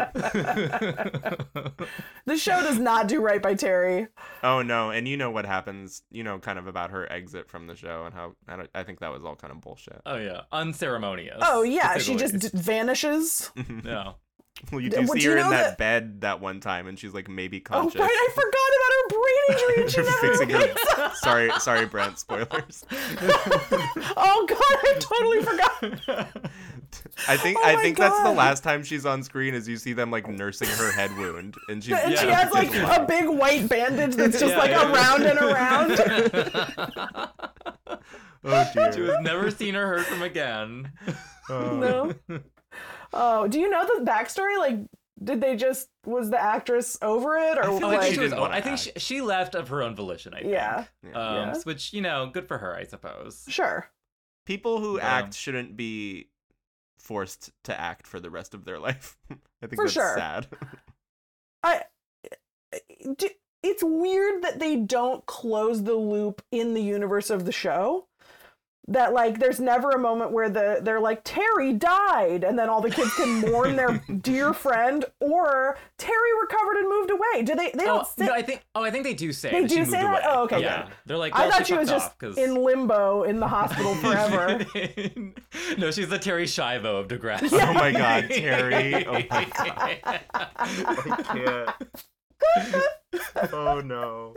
S2: the show does not do right by Terry.
S1: Oh no, and you know what happens. You know, kind of about her exit from the show and how I, don't, I think that was all kind of bullshit.
S3: oh yeah, unceremonious.
S2: Oh yeah, she just d- vanishes.
S3: yeah.
S1: Well, you do
S2: would
S1: see
S2: you
S1: her in
S2: know
S1: that,
S2: that-
S1: bed that one time, and she's like maybe conscious.
S2: Oh right, I forgot about her brain *laughs* injury and she never
S1: Fixing her. sorry, sorry, Brent. Spoilers. *laughs*
S2: Oh god, I totally forgot.
S1: I think
S2: Oh
S1: I
S2: my
S1: think that's the last time she's on screen is you see them like nursing her head wound, and she's
S2: And she has like a big white bandage that's just
S3: Yeah,
S2: like
S3: yeah.
S2: around and around. *laughs*
S1: oh dear.
S3: she was never seen or heard from again.
S1: Oh.
S2: No. Oh, do you know the backstory? Like, did they just was the actress over it, or
S1: I feel like
S3: I think
S1: she
S3: she was.
S1: didn't
S3: I think she, she left of her own volition. I think.
S2: yeah,
S3: Um,
S2: Yeah.
S3: which you know, good for her, I suppose.
S2: sure.
S1: People who
S3: Yeah.
S1: act shouldn't be forced to act for the rest of their *laughs* life. I think
S2: For
S1: that's
S2: sure.
S1: sad.
S2: I. do- It's weird that they don't close the loop in the universe of the show. That like, there's never a moment where the they're like Terry died, and then all the kids can mourn their *laughs* dear friend, or Terry recovered and moved away. Do they? They oh, don't.
S3: Oh,
S2: say,
S3: no, I think. Oh, I think they do say.
S2: They
S3: that she
S2: do
S3: moved
S2: say that?
S3: away.
S2: Oh, okay,
S3: Yeah,
S2: good.
S3: they're like.
S2: I thought she was just
S3: off 'cause-
S2: in limbo in the hospital *laughs* forever.
S3: no, she's the Terri Schiavo of Degrassi.
S1: Oh my god, Terry. *laughs* Oh my I can't. *laughs* oh no.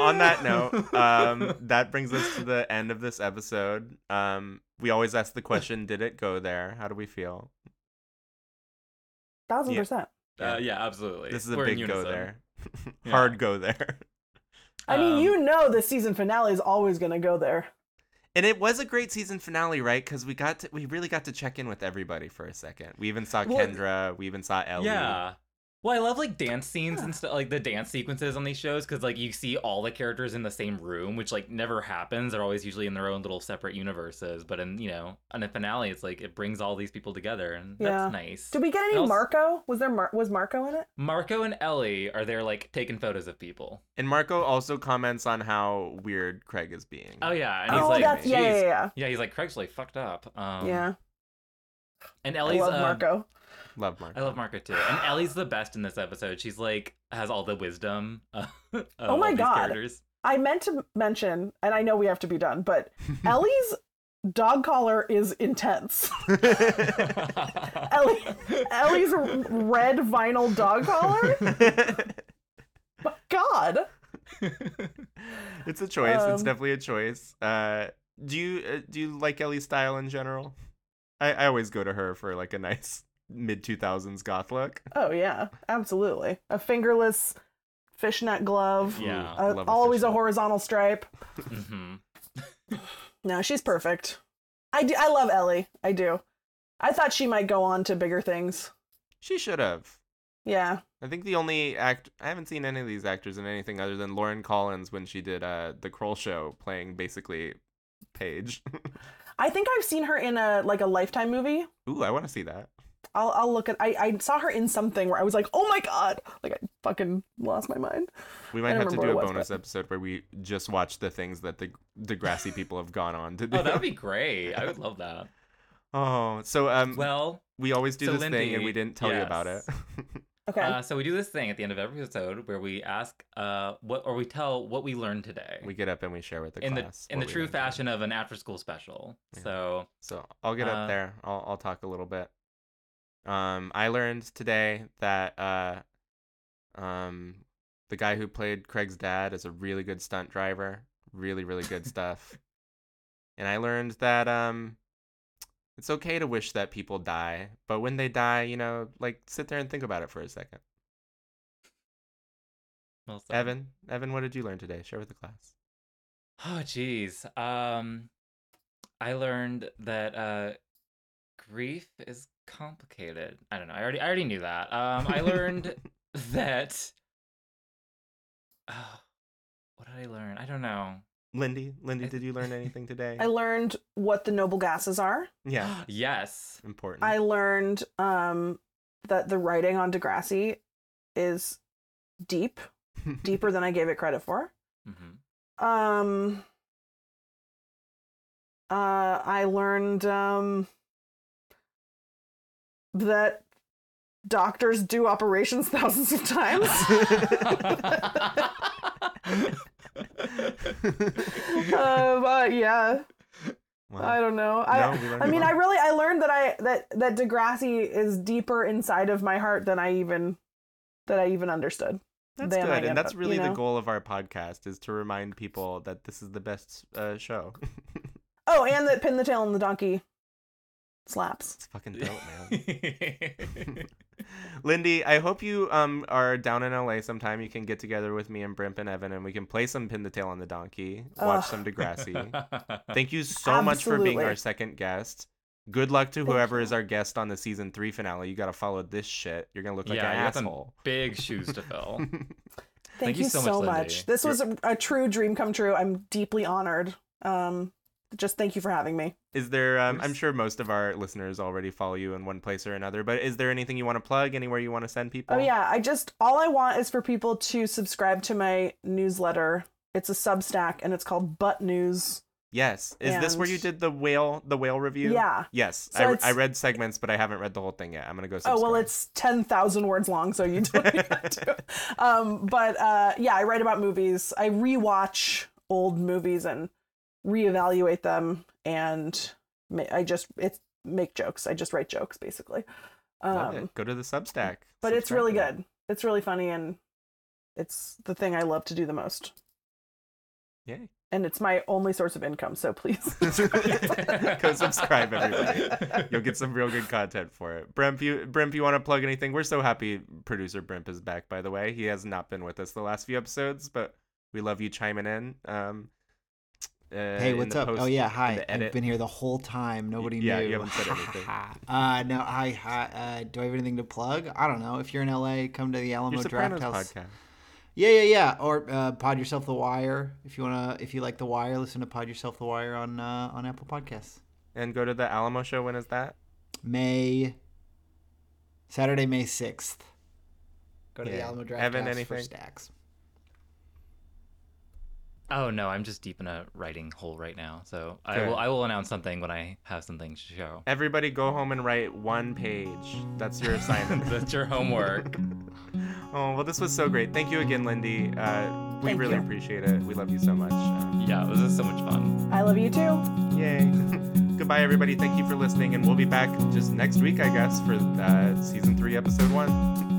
S1: On that note, um, that brings us to the end of this episode. Um, we always ask the question, did it go there? How do we feel?
S2: Thousand
S1: Yeah.
S2: percent.
S3: Uh, yeah, absolutely.
S1: This is a
S3: We're
S1: big go there. *laughs*
S3: Yeah.
S1: Hard go there.
S2: I mean,
S3: Um,
S2: you know, the season finale is always going to go there.
S1: And it was a great season finale, right? Because we got to, we really got to check in with everybody for a second. We even saw
S2: Well,
S1: Kendra. We even saw Ellie.
S3: Yeah. Well, I love like dance scenes and stuff, like the dance sequences on these shows, because like you see all the characters in the same room, which like never happens. They're always usually in their own little separate universes. But in you know, on a finale, it's like it brings all these people together, and
S2: Yeah.
S3: that's nice.
S2: Did we get any
S3: also-
S2: Marco? Was there Mar- was Marco in it?
S3: Marco and Ellie are there like taking photos of people.
S1: And Marco also comments on how weird Craig is being.
S3: Oh yeah, and he's
S2: oh,
S3: like,
S2: that's yeah, yeah, yeah.
S3: yeah, he's like Craig's like fucked up. Um,
S2: yeah.
S3: and
S2: I
S3: Ellie's
S2: love
S3: um,
S2: Marco.
S1: Love Marco.
S3: I love Marco too, and Ellie's the best in this episode. She's like has all the wisdom. *laughs* Of
S2: Oh my
S3: all these
S2: God.
S3: characters.
S2: I meant to mention, and I know we have to be done, but *laughs* Ellie's dog collar is intense. *laughs* Ellie, Ellie's red vinyl dog collar. My God.
S1: it's a choice. it's
S2: Um,
S1: definitely a choice. Uh, do you uh, do you like Ellie's style in general? I, I always go to her for like a nice mid two thousands goth look.
S2: Oh yeah, absolutely. A fingerless fishnet glove.
S3: Yeah,
S1: love a
S2: always a
S1: fishnet.
S2: horizontal stripe.
S3: hmm *laughs*
S2: No, she's perfect. I do. I love Ellie. I do. I thought she might go on to bigger things.
S1: She should have.
S2: Yeah.
S1: I think the only act I haven't seen any of these actors in anything other than Lauren Collins when she did uh the Kroll show playing basically Paige. *laughs*
S2: I think I've seen her in a like a lifetime movie.
S1: Ooh, I want to see that.
S2: I'll I'll look at I, I saw her in something where I was like, oh my god. Like I fucking lost my mind.
S1: We might have to do a
S2: was,
S1: bonus
S2: but-
S1: episode where we just watch the things that the Degrassi people have gone on to do. *laughs*
S3: Oh, that would be great. I would love that. *laughs*
S1: Oh, so um,
S3: Well,
S1: we always do
S3: so
S1: this thing and we didn't tell you about it. *laughs*
S2: Okay.
S3: uh, so we do this thing at the end of every episode where we ask, uh, what or we tell what we learned today
S1: we get up and we share with the
S3: in the in the true
S1: learned today.
S3: fashion of an after-school special.
S1: Yeah.
S3: So
S1: So I'll get
S3: Uh,
S1: up there. I'll I'll talk a little bit. Um, I learned today that uh, um, the guy who played Craig's dad is a really good stunt driver. Really, really good *laughs* stuff. And I learned that um, it's okay to wish that people die, but when they die, you know, like sit there and think about it for a second.
S3: well.
S1: Evan, Evan, what did you learn today? Share with the class.
S3: Oh, jeez. Um, I learned that uh, grief is complicated. I don't know. I already I already knew that. Um, I learned *laughs* that. Oh, what did I learn? I don't know.
S1: Lindy, Lindy, did you learn anything today?
S2: I learned what the noble gases are.
S1: yeah, *gasps*
S3: yes.
S1: important.
S2: I learned um that the writing on Degrassi is deep, *laughs* deeper than I gave it credit for.
S3: hmm
S2: Um, uh, I learned um, that doctors do operations *laughs* thousands of times. uh, but yeah,
S1: Wow.
S2: I don't know. I,
S1: No,
S2: I mean. I really I learned that I that that Degrassi is deeper inside of my heart than I even that I even understood.
S1: That's good, and that's
S2: am,
S1: really
S2: you
S1: the goal of our podcast is to remind people that this is the best uh, show. *laughs*
S2: Oh, and that pin the tail on the donkey slaps.
S1: it's fucking dope, man. *laughs* Lindy, I hope you um are down in LA sometime. You can get together with me and Brimp and Evan, and we can play some Pin the Tail on the Donkey, watch
S2: Ugh.
S1: some Degrassi. *laughs* Thank you so much for being our second guest. Good luck to
S2: Thank
S1: whoever
S2: you.
S1: is our guest on the season three finale. You got to follow this shit. You're gonna look like an
S3: you got some
S1: asshole.
S3: big *laughs* shoes to fill.
S2: Thank,
S3: you
S2: you,
S3: so
S2: so,
S3: much,
S2: much.
S3: Lindy.
S2: This was a, a true dream come true. I'm deeply honored. Um, just thank you for having me.
S1: Is there? Um, I'm sure most of our listeners already follow you in one place or another. But is there anything you want to plug? Anywhere you want to send people?
S2: Oh yeah, I just all I want is for people to subscribe to my newsletter. It's a Substack and it's called Butt News.
S1: Yes. Is this where you did the whale the whale review?
S2: Yeah.
S1: Yes.
S2: So
S1: I, I read segments, but I haven't read the whole thing yet. I'm gonna go. Subscribe.
S2: Oh well, it's ten thousand words long, so you *laughs* don't have to. Um, but uh, yeah, I write about movies. I rewatch old movies and reevaluate them, and ma- I just it's make jokes. I just write jokes basically. Um.
S1: Go to the Substack.
S2: but it's really good. It's really funny, and it's the thing I love to do the most.
S1: Yay.
S2: And it's my only source of income, so please. *laughs* *laughs*
S1: Go subscribe, everybody. You'll get some real good content for it. Brimp, you Brimp, you want to plug anything? We're so happy producer Brimp is back. By the way, he has not been with us the last few episodes, but we love you chiming in. Um, uh,
S4: Hey, what's up?
S1: post-
S4: oh yeah, hi. I've been here the whole time. Nobody
S1: yeah,
S4: knew.
S1: you haven't said *laughs* anything.
S4: uh, no, hi, hi. Uh, do I have anything to plug? I don't know. If you're in LA, come to the Alamo
S1: Your
S4: Draft
S1: Sopranos
S4: House.
S1: podcast.
S4: Yeah, yeah, yeah. Or uh, Pod Yourself the Wire. If you wanna, if you like the Wire, listen to Pod Yourself the Wire on uh, on Apple Podcasts.
S1: And go to the Alamo show. When is that?
S4: May Saturday, May sixth. Go to the Alamo Draft
S1: Evan,
S4: House
S1: anything?
S4: for stacks.
S3: Oh no, I'm just deep in a writing hole right now. So I will I will announce something when I have something to show.
S1: Everybody, go home and write one page. That's your *laughs* assignment.
S3: That's your homework. *laughs*
S1: oh well, this was so great. Thank you again, Lindy. Uh, we
S2: Thank
S1: really
S2: you.
S1: appreciate it. We love you so much. Um,
S3: yeah, this is so much fun.
S2: I love you too.
S1: Yay. *laughs* Goodbye, everybody. Thank you for listening, and we'll be back just next week, I guess, for uh, season three, episode one.